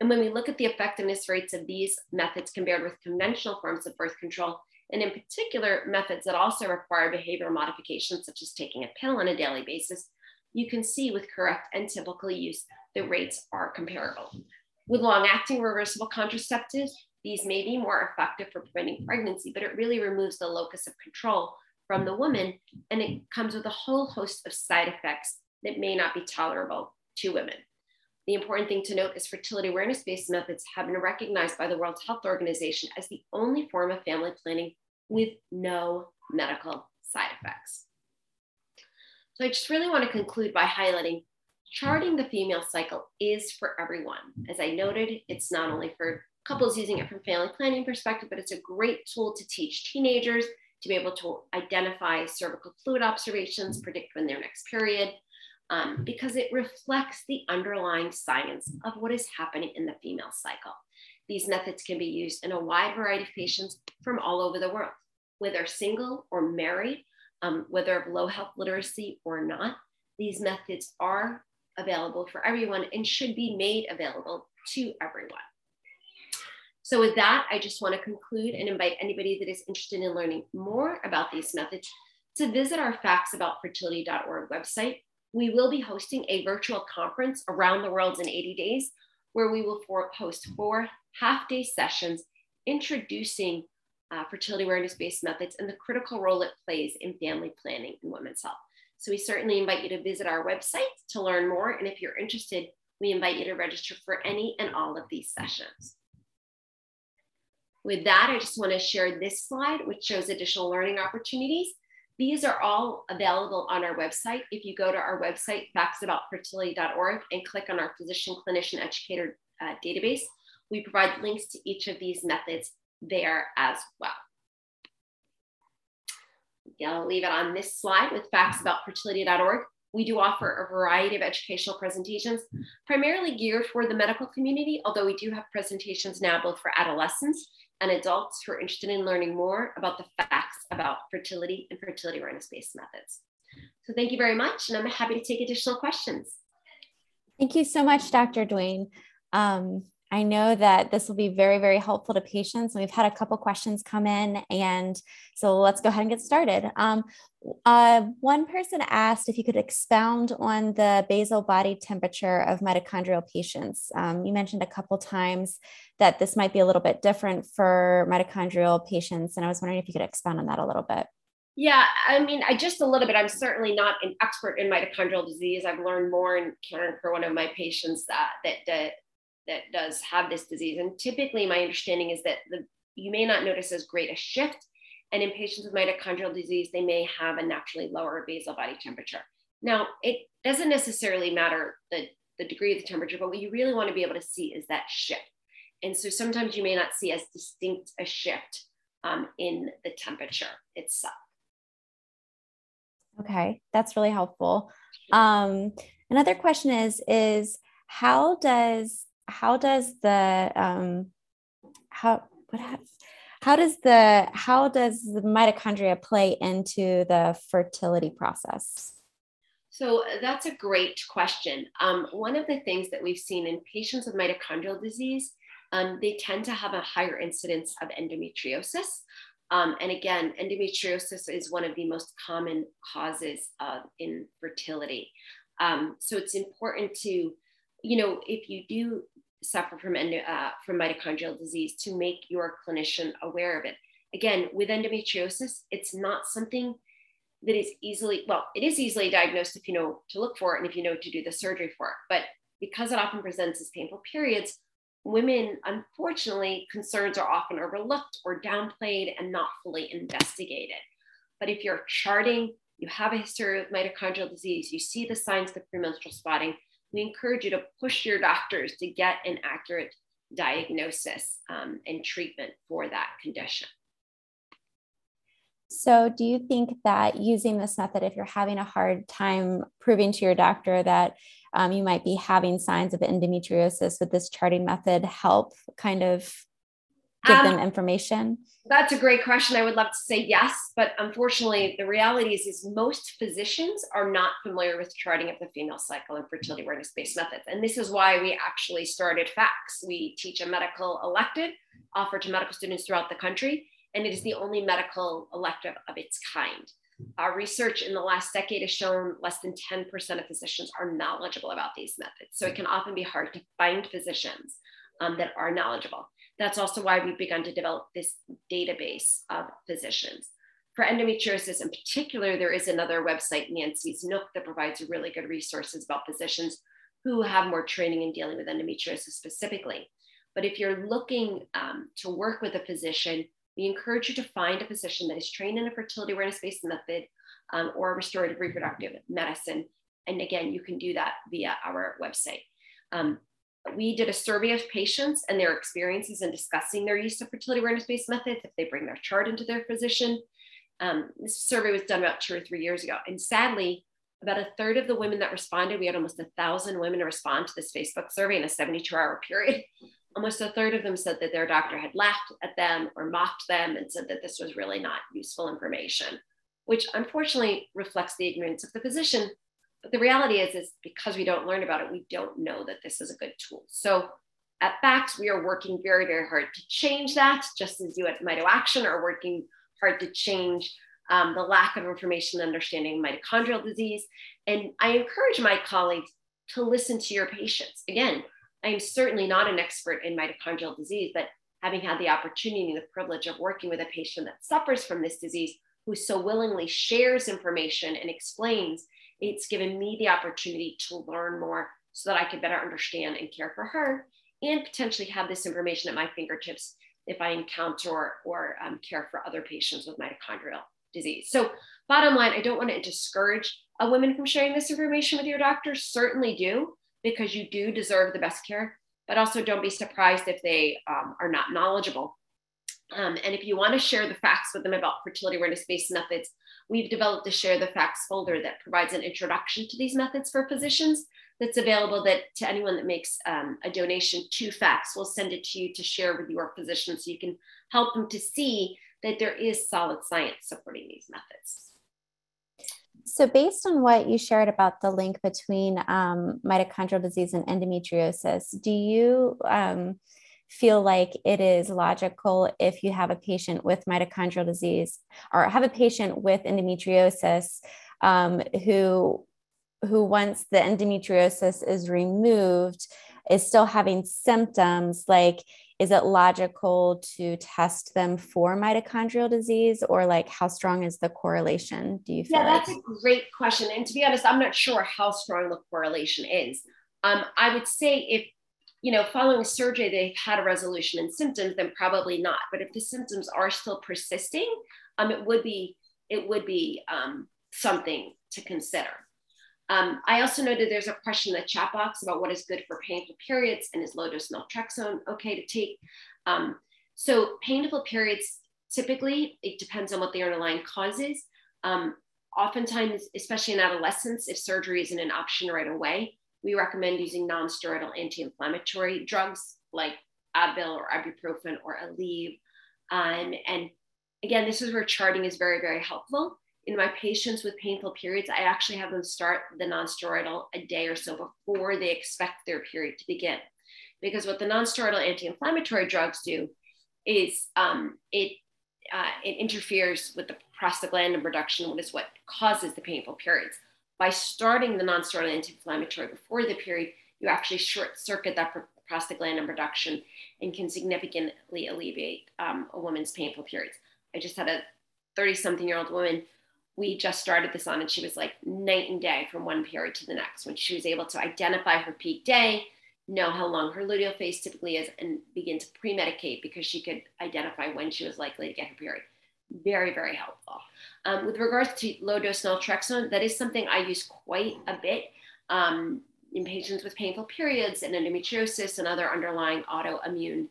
And when we look at the effectiveness rates of these methods compared with conventional forms of birth control, and in particular, methods that also require behavioral modifications, such as taking a pill on a daily basis, you can see with correct and typical use, the rates are comparable. With long acting reversible contraceptives, these may be more effective for preventing pregnancy, but it really removes the locus of control from the woman, and it comes with a whole host of side effects that may not be tolerable to women. The important thing to note is fertility awareness based methods have been recognized by the World Health Organization as the only form of family planning with no medical side effects. So I just really want to conclude by highlighting charting the female cycle is for everyone. As I noted, it's not only for couples using it from family planning perspective, but it's a great tool to teach teenagers to be able to identify cervical fluid observations, predict when their next period, um, because it reflects the underlying science of what is happening in the female cycle. These methods can be used in a wide variety of patients from all over the world, whether single or married, um, whether of low health literacy or not. These methods are available for everyone and should be made available to everyone. So with that, I just want to conclude and invite anybody that is interested in learning more about these methods to visit our factsaboutfertility.org website we will be hosting a virtual conference around the world in 80 days where we will for, host four half day sessions introducing uh, fertility awareness based methods and the critical role it plays in family planning and women's health. So we certainly invite you to visit our website to learn more. And if you're interested, we invite you to register for any and all of these sessions. With that, I just want to share this slide, which shows additional learning opportunities. These are all available on our website. If you go to our website, factsaboutfertility.org, and click on our physician clinician educator uh, database, we provide links to each of these methods there as well. I'll leave it on this slide with factsaboutfertility.org. We do offer a variety of educational presentations, primarily geared for the medical community, although we do have presentations now both for adolescents and adults who are interested in learning more about the facts about fertility and fertility awareness based methods. So thank you very much, and I'm happy to take additional questions. Thank you so much, Dr. Duane. Um, I know that this will be very, very helpful to patients. We've had a couple questions come in. And so let's go ahead and get started. Um, uh, one person asked if you could expound on the basal body temperature of mitochondrial patients. Um, you mentioned a couple times that this might be a little bit different for mitochondrial patients. And I was wondering if you could expound on that a little bit. Yeah, I mean, I just a little bit. I'm certainly not an expert in mitochondrial disease. I've learned more in caring for one of my patients that that, that that does have this disease. And typically, my understanding is that the, you may not notice as great a shift. And in patients with mitochondrial disease, they may have a naturally lower basal body temperature. Now, it doesn't necessarily matter the, the degree of the temperature, but what you really want to be able to see is that shift. And so sometimes you may not see as distinct a shift um, in the temperature itself. Okay, that's really helpful. Um, another question is is how does how does the um, how what how does the how does the mitochondria play into the fertility process? So that's a great question. Um, one of the things that we've seen in patients with mitochondrial disease, um, they tend to have a higher incidence of endometriosis. Um, and again, endometriosis is one of the most common causes of infertility. Um, so it's important to, you know, if you do suffer from, endo, uh, from mitochondrial disease to make your clinician aware of it. Again, with endometriosis, it's not something that is easily, well, it is easily diagnosed if you know to look for it and if you know to do the surgery for it. But because it often presents as painful periods, women, unfortunately, concerns are often overlooked or downplayed and not fully investigated. But if you're charting, you have a history of mitochondrial disease, you see the signs of premenstrual spotting, we encourage you to push your doctors to get an accurate diagnosis um, and treatment for that condition. So, do you think that using this method, if you're having a hard time proving to your doctor that um, you might be having signs of endometriosis, would this charting method help kind of give um, them information? That's a great question. I would love to say yes, but unfortunately, the reality is, is most physicians are not familiar with charting of the female cycle and fertility awareness based methods. And this is why we actually started FACTS. We teach a medical elective offered to medical students throughout the country, and it is the only medical elective of its kind. Our research in the last decade has shown less than 10% of physicians are knowledgeable about these methods. So it can often be hard to find physicians um, that are knowledgeable. That's also why we've begun to develop this database of physicians. For endometriosis in particular, there is another website, Nancy's Nook, that provides really good resources about physicians who have more training in dealing with endometriosis specifically. But if you're looking um, to work with a physician, we encourage you to find a physician that is trained in a fertility awareness based method um, or restorative reproductive medicine. And again, you can do that via our website. Um, we did a survey of patients and their experiences in discussing their use of fertility awareness based methods if they bring their chart into their physician. Um, this survey was done about two or three years ago. And sadly, about a third of the women that responded, we had almost a thousand women respond to this Facebook survey in a 72 hour period. Almost a third of them said that their doctor had laughed at them or mocked them and said that this was really not useful information, which unfortunately reflects the ignorance of the physician but the reality is, is because we don't learn about it, we don't know that this is a good tool. So at FACTS, we are working very, very hard to change that, just as you at MitoAction are working hard to change um, the lack of information and understanding mitochondrial disease. And I encourage my colleagues to listen to your patients. Again, I am certainly not an expert in mitochondrial disease, but having had the opportunity and the privilege of working with a patient that suffers from this disease, who so willingly shares information and explains, it's given me the opportunity to learn more so that I could better understand and care for her and potentially have this information at my fingertips if I encounter or, or um, care for other patients with mitochondrial disease. So, bottom line, I don't want to discourage a women from sharing this information with your doctor. Certainly do, because you do deserve the best care, but also don't be surprised if they um, are not knowledgeable. Um, and if you want to share the facts with them about fertility awareness based methods, we've developed a Share the Facts folder that provides an introduction to these methods for physicians that's available that to anyone that makes um, a donation to facts we'll send it to you to share with your physician so you can help them to see that there is solid science supporting these methods so based on what you shared about the link between um, mitochondrial disease and endometriosis do you um, feel like it is logical if you have a patient with mitochondrial disease or have a patient with endometriosis um, who who once the endometriosis is removed is still having symptoms like is it logical to test them for mitochondrial disease or like how strong is the correlation do you feel yeah like? that's a great question and to be honest i'm not sure how strong the correlation is um, i would say if you know following surgery they've had a resolution in symptoms then probably not but if the symptoms are still persisting um, it would be it would be um, something to consider um, I also noted there's a question in the chat box about what is good for painful periods and is low dose naltrexone okay to take. Um, so painful periods, typically, it depends on what the underlying cause is. Um, oftentimes, especially in adolescence, if surgery isn't an option right away, we recommend using non-steroidal anti-inflammatory drugs like Advil or ibuprofen or Aleve. Um, and again, this is where charting is very, very helpful in my patients with painful periods, I actually have them start the nonsteroidal a day or so before they expect their period to begin. Because what the nonsteroidal anti-inflammatory drugs do is um, it uh, it interferes with the prostaglandin production, which is what causes the painful periods. By starting the nonsteroidal anti-inflammatory before the period, you actually short circuit that prostaglandin production and can significantly alleviate um, a woman's painful periods. I just had a 30 something year old woman we just started this on and she was like night and day from one period to the next when she was able to identify her peak day know how long her luteal phase typically is and begin to pre-medicate because she could identify when she was likely to get her period. Very very helpful. Um, with regards to low dose naltrexone that is something i use quite a bit um, in patients with painful periods and endometriosis and other underlying autoimmune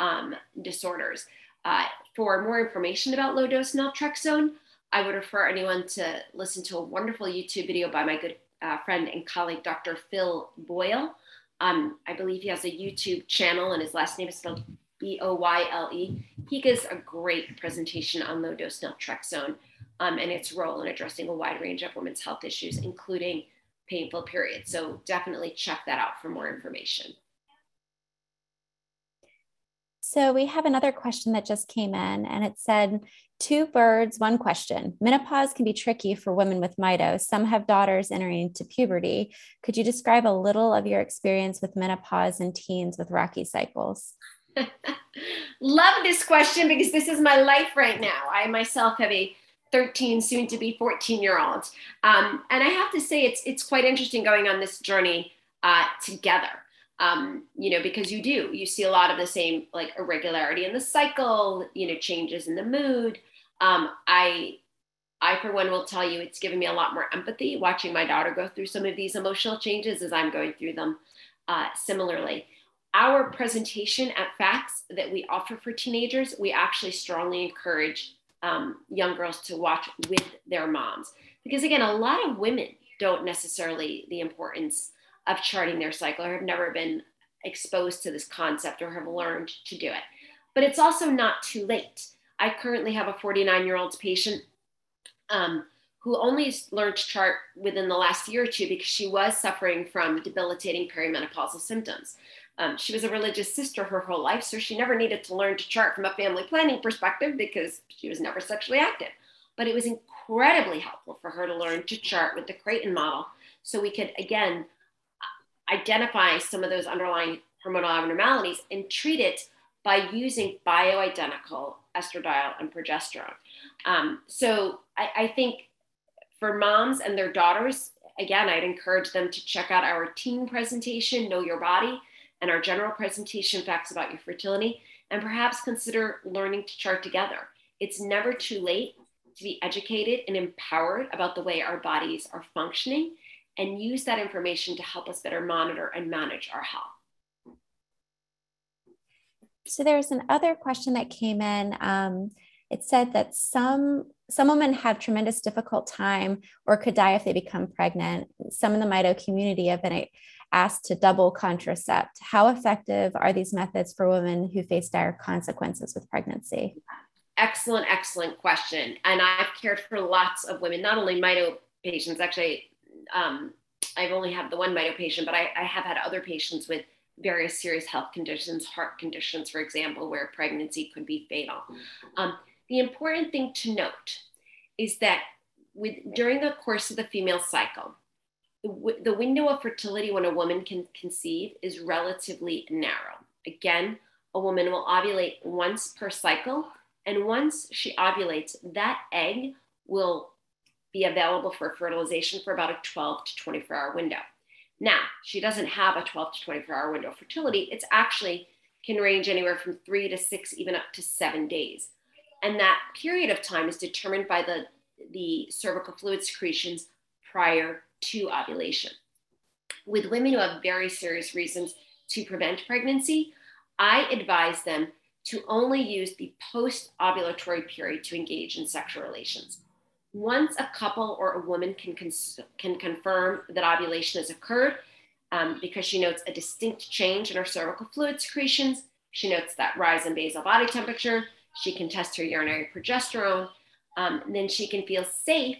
um, disorders. Uh, for more information about low dose naltrexone I would refer anyone to listen to a wonderful YouTube video by my good uh, friend and colleague, Dr. Phil Boyle. Um, I believe he has a YouTube channel and his last name is spelled B O Y L E. He gives a great presentation on low dose naltrexone um, and its role in addressing a wide range of women's health issues, including painful periods. So definitely check that out for more information. So we have another question that just came in, and it said, Two birds, one question. Menopause can be tricky for women with mito. Some have daughters entering into puberty. Could you describe a little of your experience with menopause and teens with rocky cycles? Love this question because this is my life right now. I myself have a 13, soon to be 14 year old. Um, and I have to say, it's, it's quite interesting going on this journey uh, together um, you know, because you do, you see a lot of the same like irregularity in the cycle, you know, changes in the mood. Um, I, I for one will tell you, it's given me a lot more empathy watching my daughter go through some of these emotional changes as I'm going through them. Uh, similarly, our presentation at Facts that we offer for teenagers, we actually strongly encourage um, young girls to watch with their moms because again, a lot of women don't necessarily the importance of charting their cycle or have never been exposed to this concept or have learned to do it. But it's also not too late. I currently have a 49 year old patient um, who only learned to chart within the last year or two because she was suffering from debilitating perimenopausal symptoms. Um, she was a religious sister her whole life, so she never needed to learn to chart from a family planning perspective because she was never sexually active. but it was incredibly helpful for her to learn to chart with the Creighton model so we could, again, identify some of those underlying hormonal abnormalities and treat it by using bioidentical estradiol and progesterone. Um, so I, I think for moms and their daughters, again, I'd encourage them to check out our teen presentation, Know Your Body, and our general presentation, Facts About Your Fertility, and perhaps consider learning to chart together. It's never too late to be educated and empowered about the way our bodies are functioning and use that information to help us better monitor and manage our health. So there's an other question that came in. Um, it said that some some women have tremendous difficult time or could die if they become pregnant. Some in the mito community have been asked to double contracept. How effective are these methods for women who face dire consequences with pregnancy? Excellent, excellent question. And I've cared for lots of women, not only mito patients, actually, um, I've only had the one mito patient, but I, I have had other patients with various serious health conditions, heart conditions, for example, where pregnancy could be fatal. Um, the important thing to note is that with, during the course of the female cycle, the, the window of fertility when a woman can conceive is relatively narrow. Again, a woman will ovulate once per cycle, and once she ovulates, that egg will be available for fertilization for about a 12 to 24 hour window. Now, she doesn't have a 12 to 24 hour window of fertility. It's actually can range anywhere from three to six, even up to seven days. And that period of time is determined by the, the cervical fluid secretions prior to ovulation. With women who have very serious reasons to prevent pregnancy, I advise them to only use the post ovulatory period to engage in sexual relations. Once a couple or a woman can, cons- can confirm that ovulation has occurred, um, because she notes a distinct change in her cervical fluid secretions, she notes that rise in basal body temperature, she can test her urinary progesterone, um, then she can feel safe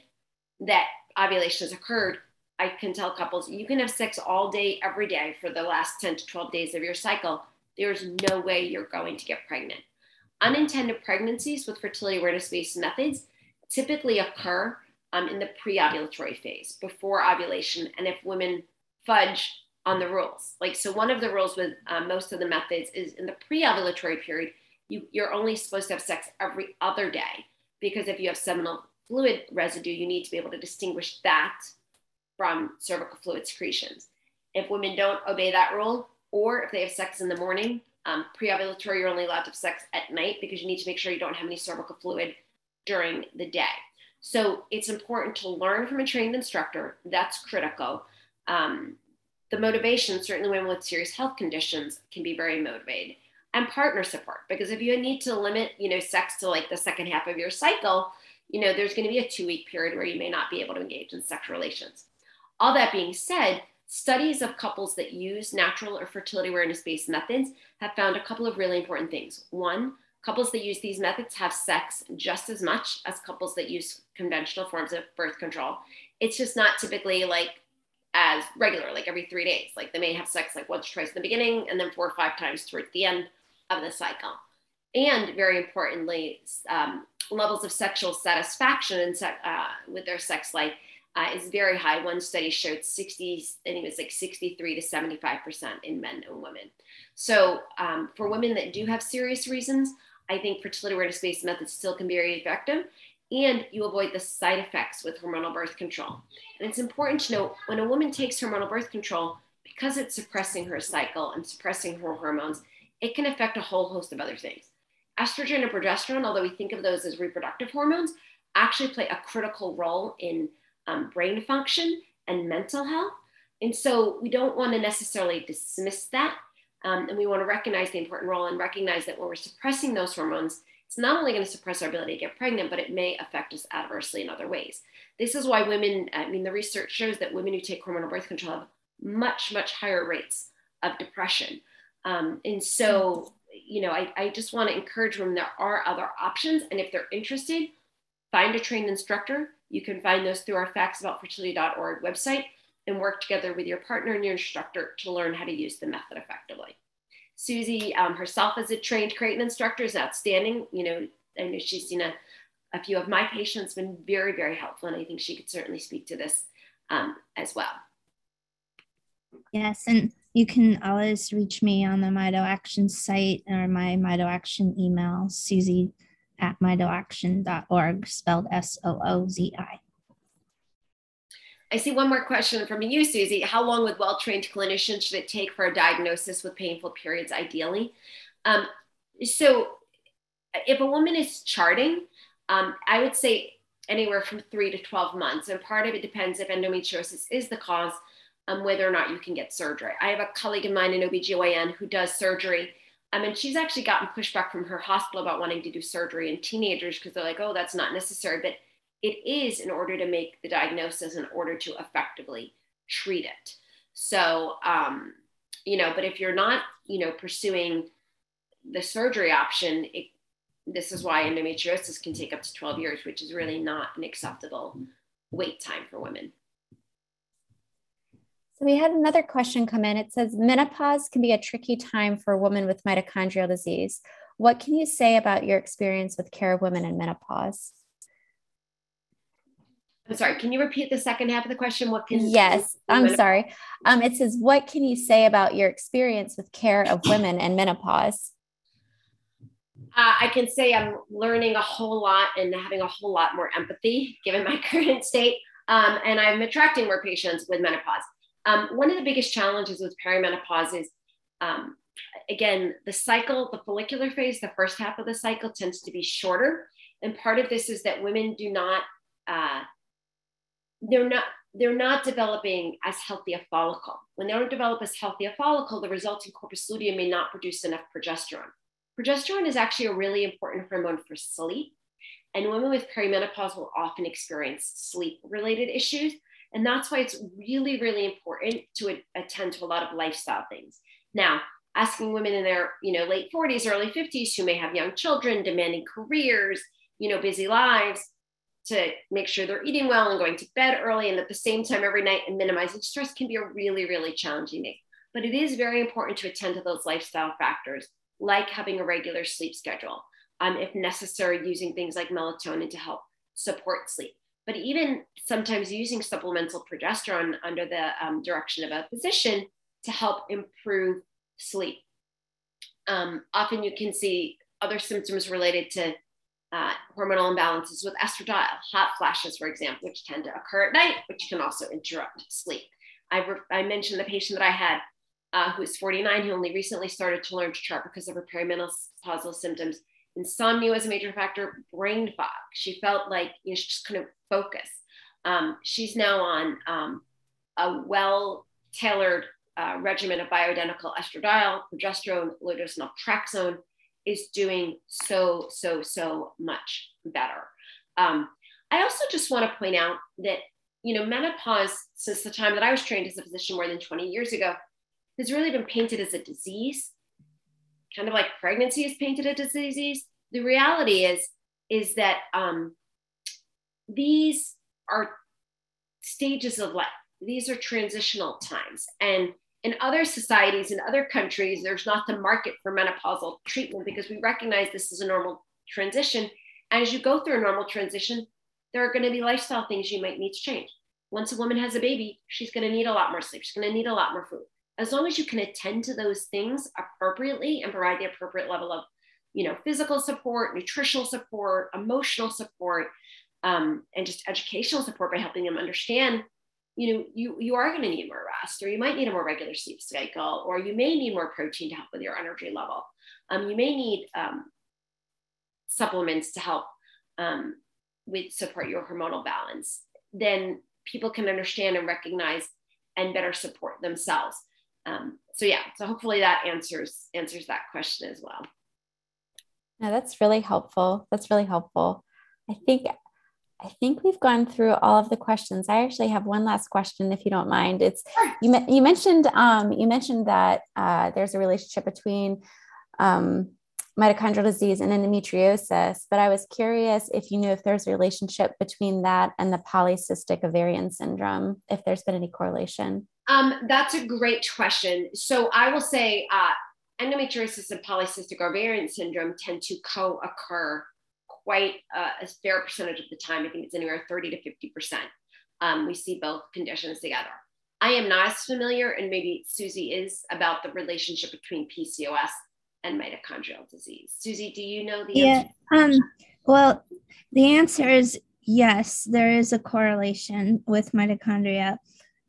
that ovulation has occurred. I can tell couples you can have sex all day, every day for the last 10 to 12 days of your cycle. There's no way you're going to get pregnant. Unintended pregnancies with fertility awareness based methods typically occur um, in the pre ovulatory phase before ovulation. And if women fudge on the rules, like, so one of the rules with um, most of the methods is in the pre ovulatory period, you, you're only supposed to have sex every other day because if you have seminal fluid residue, you need to be able to distinguish that from cervical fluid secretions. If women don't obey that rule, or if they have sex in the morning, um, pre-ovulatory, you're only allowed to have sex at night because you need to make sure you don't have any cervical fluid during the day. So it's important to learn from a trained instructor. That's critical. Um, the motivation, certainly women with serious health conditions, can be very motivated and partner support because if you need to limit you know sex to like the second half of your cycle you know there's going to be a two week period where you may not be able to engage in sexual relations all that being said studies of couples that use natural or fertility awareness based methods have found a couple of really important things one couples that use these methods have sex just as much as couples that use conventional forms of birth control it's just not typically like as regular like every three days like they may have sex like once or twice in the beginning and then four or five times towards the end of the cycle. And very importantly, um, levels of sexual satisfaction and uh, with their sex life uh, is very high. One study showed 60, I think it was like 63 to 75% in men and women. So um, for women that do have serious reasons, I think fertility awareness based methods still can be very effective and you avoid the side effects with hormonal birth control. And it's important to note when a woman takes hormonal birth control, because it's suppressing her cycle and suppressing her hormones, it can affect a whole host of other things. Estrogen and progesterone, although we think of those as reproductive hormones, actually play a critical role in um, brain function and mental health. And so we don't want to necessarily dismiss that. Um, and we want to recognize the important role and recognize that when we're suppressing those hormones, it's not only going to suppress our ability to get pregnant, but it may affect us adversely in other ways. This is why women, I mean, the research shows that women who take hormonal birth control have much, much higher rates of depression, um, and so, you know, I, I just want to encourage them there are other options. And if they're interested, find a trained instructor. You can find those through our factsaboutfertility.org website and work together with your partner and your instructor to learn how to use the method effectively. Soozi um, herself as a trained Creighton instructor is outstanding. You know, I know she's seen a a few of my patients been very, very helpful. And I think she could certainly speak to this um, as well. Yes, and you can always reach me on the Mito Action site or my Mito Action email, Soozi at mitoaction.org, spelled S O O Z I. I see one more question from you, Soozi. How long with well trained clinicians should it take for a diagnosis with painful periods, ideally? Um, so, if a woman is charting, um, I would say anywhere from three to 12 months. And part of it depends if endometriosis is the cause, um, whether or not you can get surgery. I have a colleague of mine in OBGYN who does surgery. Um, and she's actually gotten pushback from her hospital about wanting to do surgery in teenagers because they're like, oh, that's not necessary. But it is in order to make the diagnosis in order to effectively treat it. So, um, you know, but if you're not, you know, pursuing the surgery option, it, this is why endometriosis can take up to 12 years, which is really not an acceptable wait time for women. So we had another question come in. It says menopause can be a tricky time for a woman with mitochondrial disease. What can you say about your experience with care of women in menopause? I'm sorry, can you repeat the second half of the question? What can Yes, I'm sorry. Um, it says, what can you say about your experience with care of women and menopause? Uh, I can say I'm learning a whole lot and having a whole lot more empathy given my current state. Um, and I'm attracting more patients with menopause. Um, one of the biggest challenges with perimenopause is, um, again, the cycle, the follicular phase, the first half of the cycle tends to be shorter. And part of this is that women do not uh, they're not they're not developing as healthy a follicle. When they don't develop as healthy a follicle, the resulting corpus luteum may not produce enough progesterone. Progesterone is actually a really important hormone for sleep. And women with perimenopause will often experience sleep related issues. And that's why it's really, really important to attend to a lot of lifestyle things. Now, asking women in their you know late 40s, early 50s who may have young children, demanding careers, you know, busy lives, to make sure they're eating well and going to bed early and at the same time every night and minimizing stress can be a really, really challenging thing. But it is very important to attend to those lifestyle factors, like having a regular sleep schedule, um, if necessary, using things like melatonin to help support sleep. But even sometimes using supplemental progesterone under the um, direction of a physician to help improve sleep. Um, often you can see other symptoms related to uh, hormonal imbalances with estradiol, hot flashes, for example, which tend to occur at night, which can also interrupt sleep. I, re- I mentioned the patient that I had uh, who was 49 who only recently started to learn to chart because of her perimenopausal symptoms. Insomnia was a major factor, brain fog. She felt like you know, she just couldn't focus. Um, she's now on um, a well tailored uh, regimen of bioidentical estradiol, progesterone, low dose naltrexone, is doing so, so, so much better. Um, I also just want to point out that, you know, menopause, since the time that I was trained as a physician more than 20 years ago, has really been painted as a disease, kind of like pregnancy is painted as a disease. The reality is, is that um, these are stages of life. These are transitional times. And in other societies, in other countries, there's not the market for menopausal treatment because we recognize this is a normal transition. And as you go through a normal transition, there are going to be lifestyle things you might need to change. Once a woman has a baby, she's going to need a lot more sleep. She's going to need a lot more food. As long as you can attend to those things appropriately and provide the appropriate level of, you know, physical support, nutritional support, emotional support, um, and just educational support by helping them understand you know you you are going to need more rest or you might need a more regular sleep cycle or you may need more protein to help with your energy level. Um, you may need um, supplements to help um, with support your hormonal balance. Then people can understand and recognize and better support themselves. Um, so yeah so hopefully that answers answers that question as well. Yeah, that's really helpful. That's really helpful. I think I think we've gone through all of the questions. I actually have one last question, if you don't mind. It's you. You mentioned um, you mentioned that uh, there's a relationship between um, mitochondrial disease and endometriosis, but I was curious if you knew if there's a relationship between that and the polycystic ovarian syndrome. If there's been any correlation. Um, that's a great question. So I will say uh, endometriosis and polycystic ovarian syndrome tend to co-occur quite uh, a fair percentage of the time. I think it's anywhere 30 to 50%. Um, we see both conditions together. I am not as familiar, and maybe Soozi is, about the relationship between PCOS and mitochondrial disease. Soozi, do you know the yeah, answer? Um, well, the answer is yes, there is a correlation with mitochondria.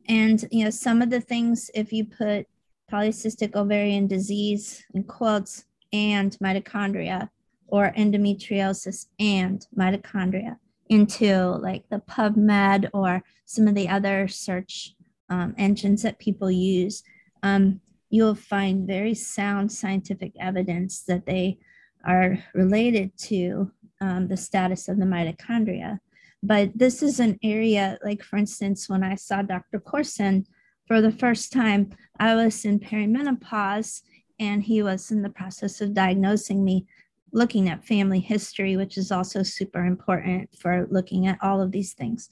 And you know, some of the things, if you put polycystic ovarian disease in quotes and mitochondria, or endometriosis and mitochondria into like the PubMed or some of the other search um, engines that people use, um, you'll find very sound scientific evidence that they are related to um, the status of the mitochondria. But this is an area, like for instance, when I saw Dr. Corson for the first time, I was in perimenopause and he was in the process of diagnosing me looking at family history, which is also super important for looking at all of these things.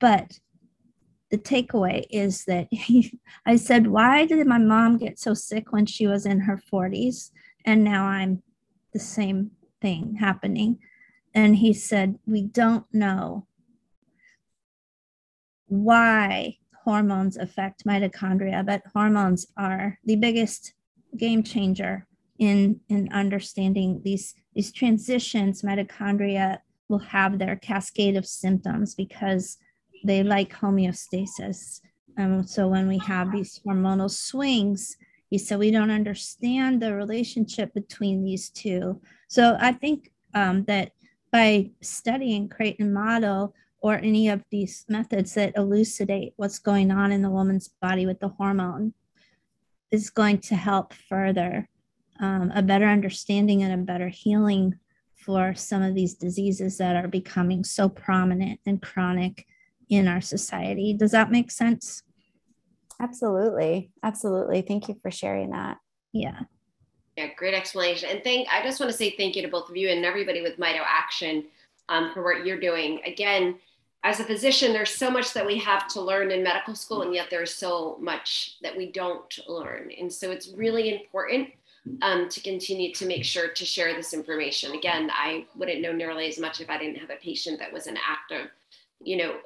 But the takeaway is that I said, Why did my mom get so sick when she was in her 40s? And now I'm the same thing happening. And he said, We don't know why hormones affect mitochondria, but hormones are the biggest game changer in in understanding these these transitions mitochondria will have their cascade of symptoms because they like homeostasis. Um, so when we have these hormonal swings he said we don't understand the relationship between these two. So i think um, that by studying Creighton model or any of these methods that elucidate what's going on in the woman's body with the hormone is going to help further um, a better understanding and a better healing for some of these diseases that are becoming so prominent and chronic in our society. Does that make sense? Absolutely. Absolutely. Thank you for sharing that. Yeah. Yeah, great explanation. And thank I just want to say thank you to both of you and everybody with MitoAction um, for what you're doing. Again, as a physician, there's so much that we have to learn in medical school, and yet there's so much that we don't learn. And so it's really important um, to continue to make sure to share this information. Again, I wouldn't know nearly as much if I didn't have a patient that was an active, you know,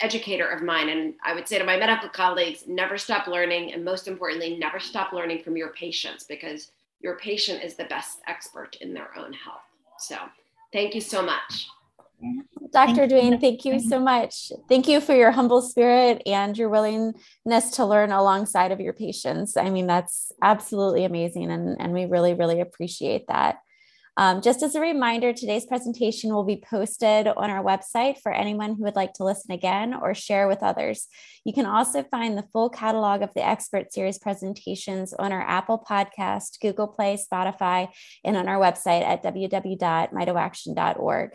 educator of mine. And I would say to my medical colleagues, never stop learning. And most importantly, never stop learning from your patients because your patient is the best expert in their own health. So thank you so much. Dr. Duane, thank you so much. Thank you for your humble spirit and your willingness to learn alongside of your patients. I mean, that's absolutely amazing. And, and we really, really appreciate that. Um, just as a reminder, today's presentation will be posted on our website for anyone who would like to listen again or share with others. You can also find the full catalog of the expert series presentations on our Apple Podcast, Google Play, Spotify, and on our website at www.mitoaction.org.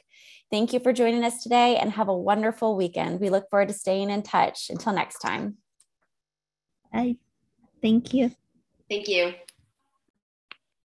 Thank you for joining us today and have a wonderful weekend. We look forward to staying in touch. Until next time. Bye. Thank you. Thank you.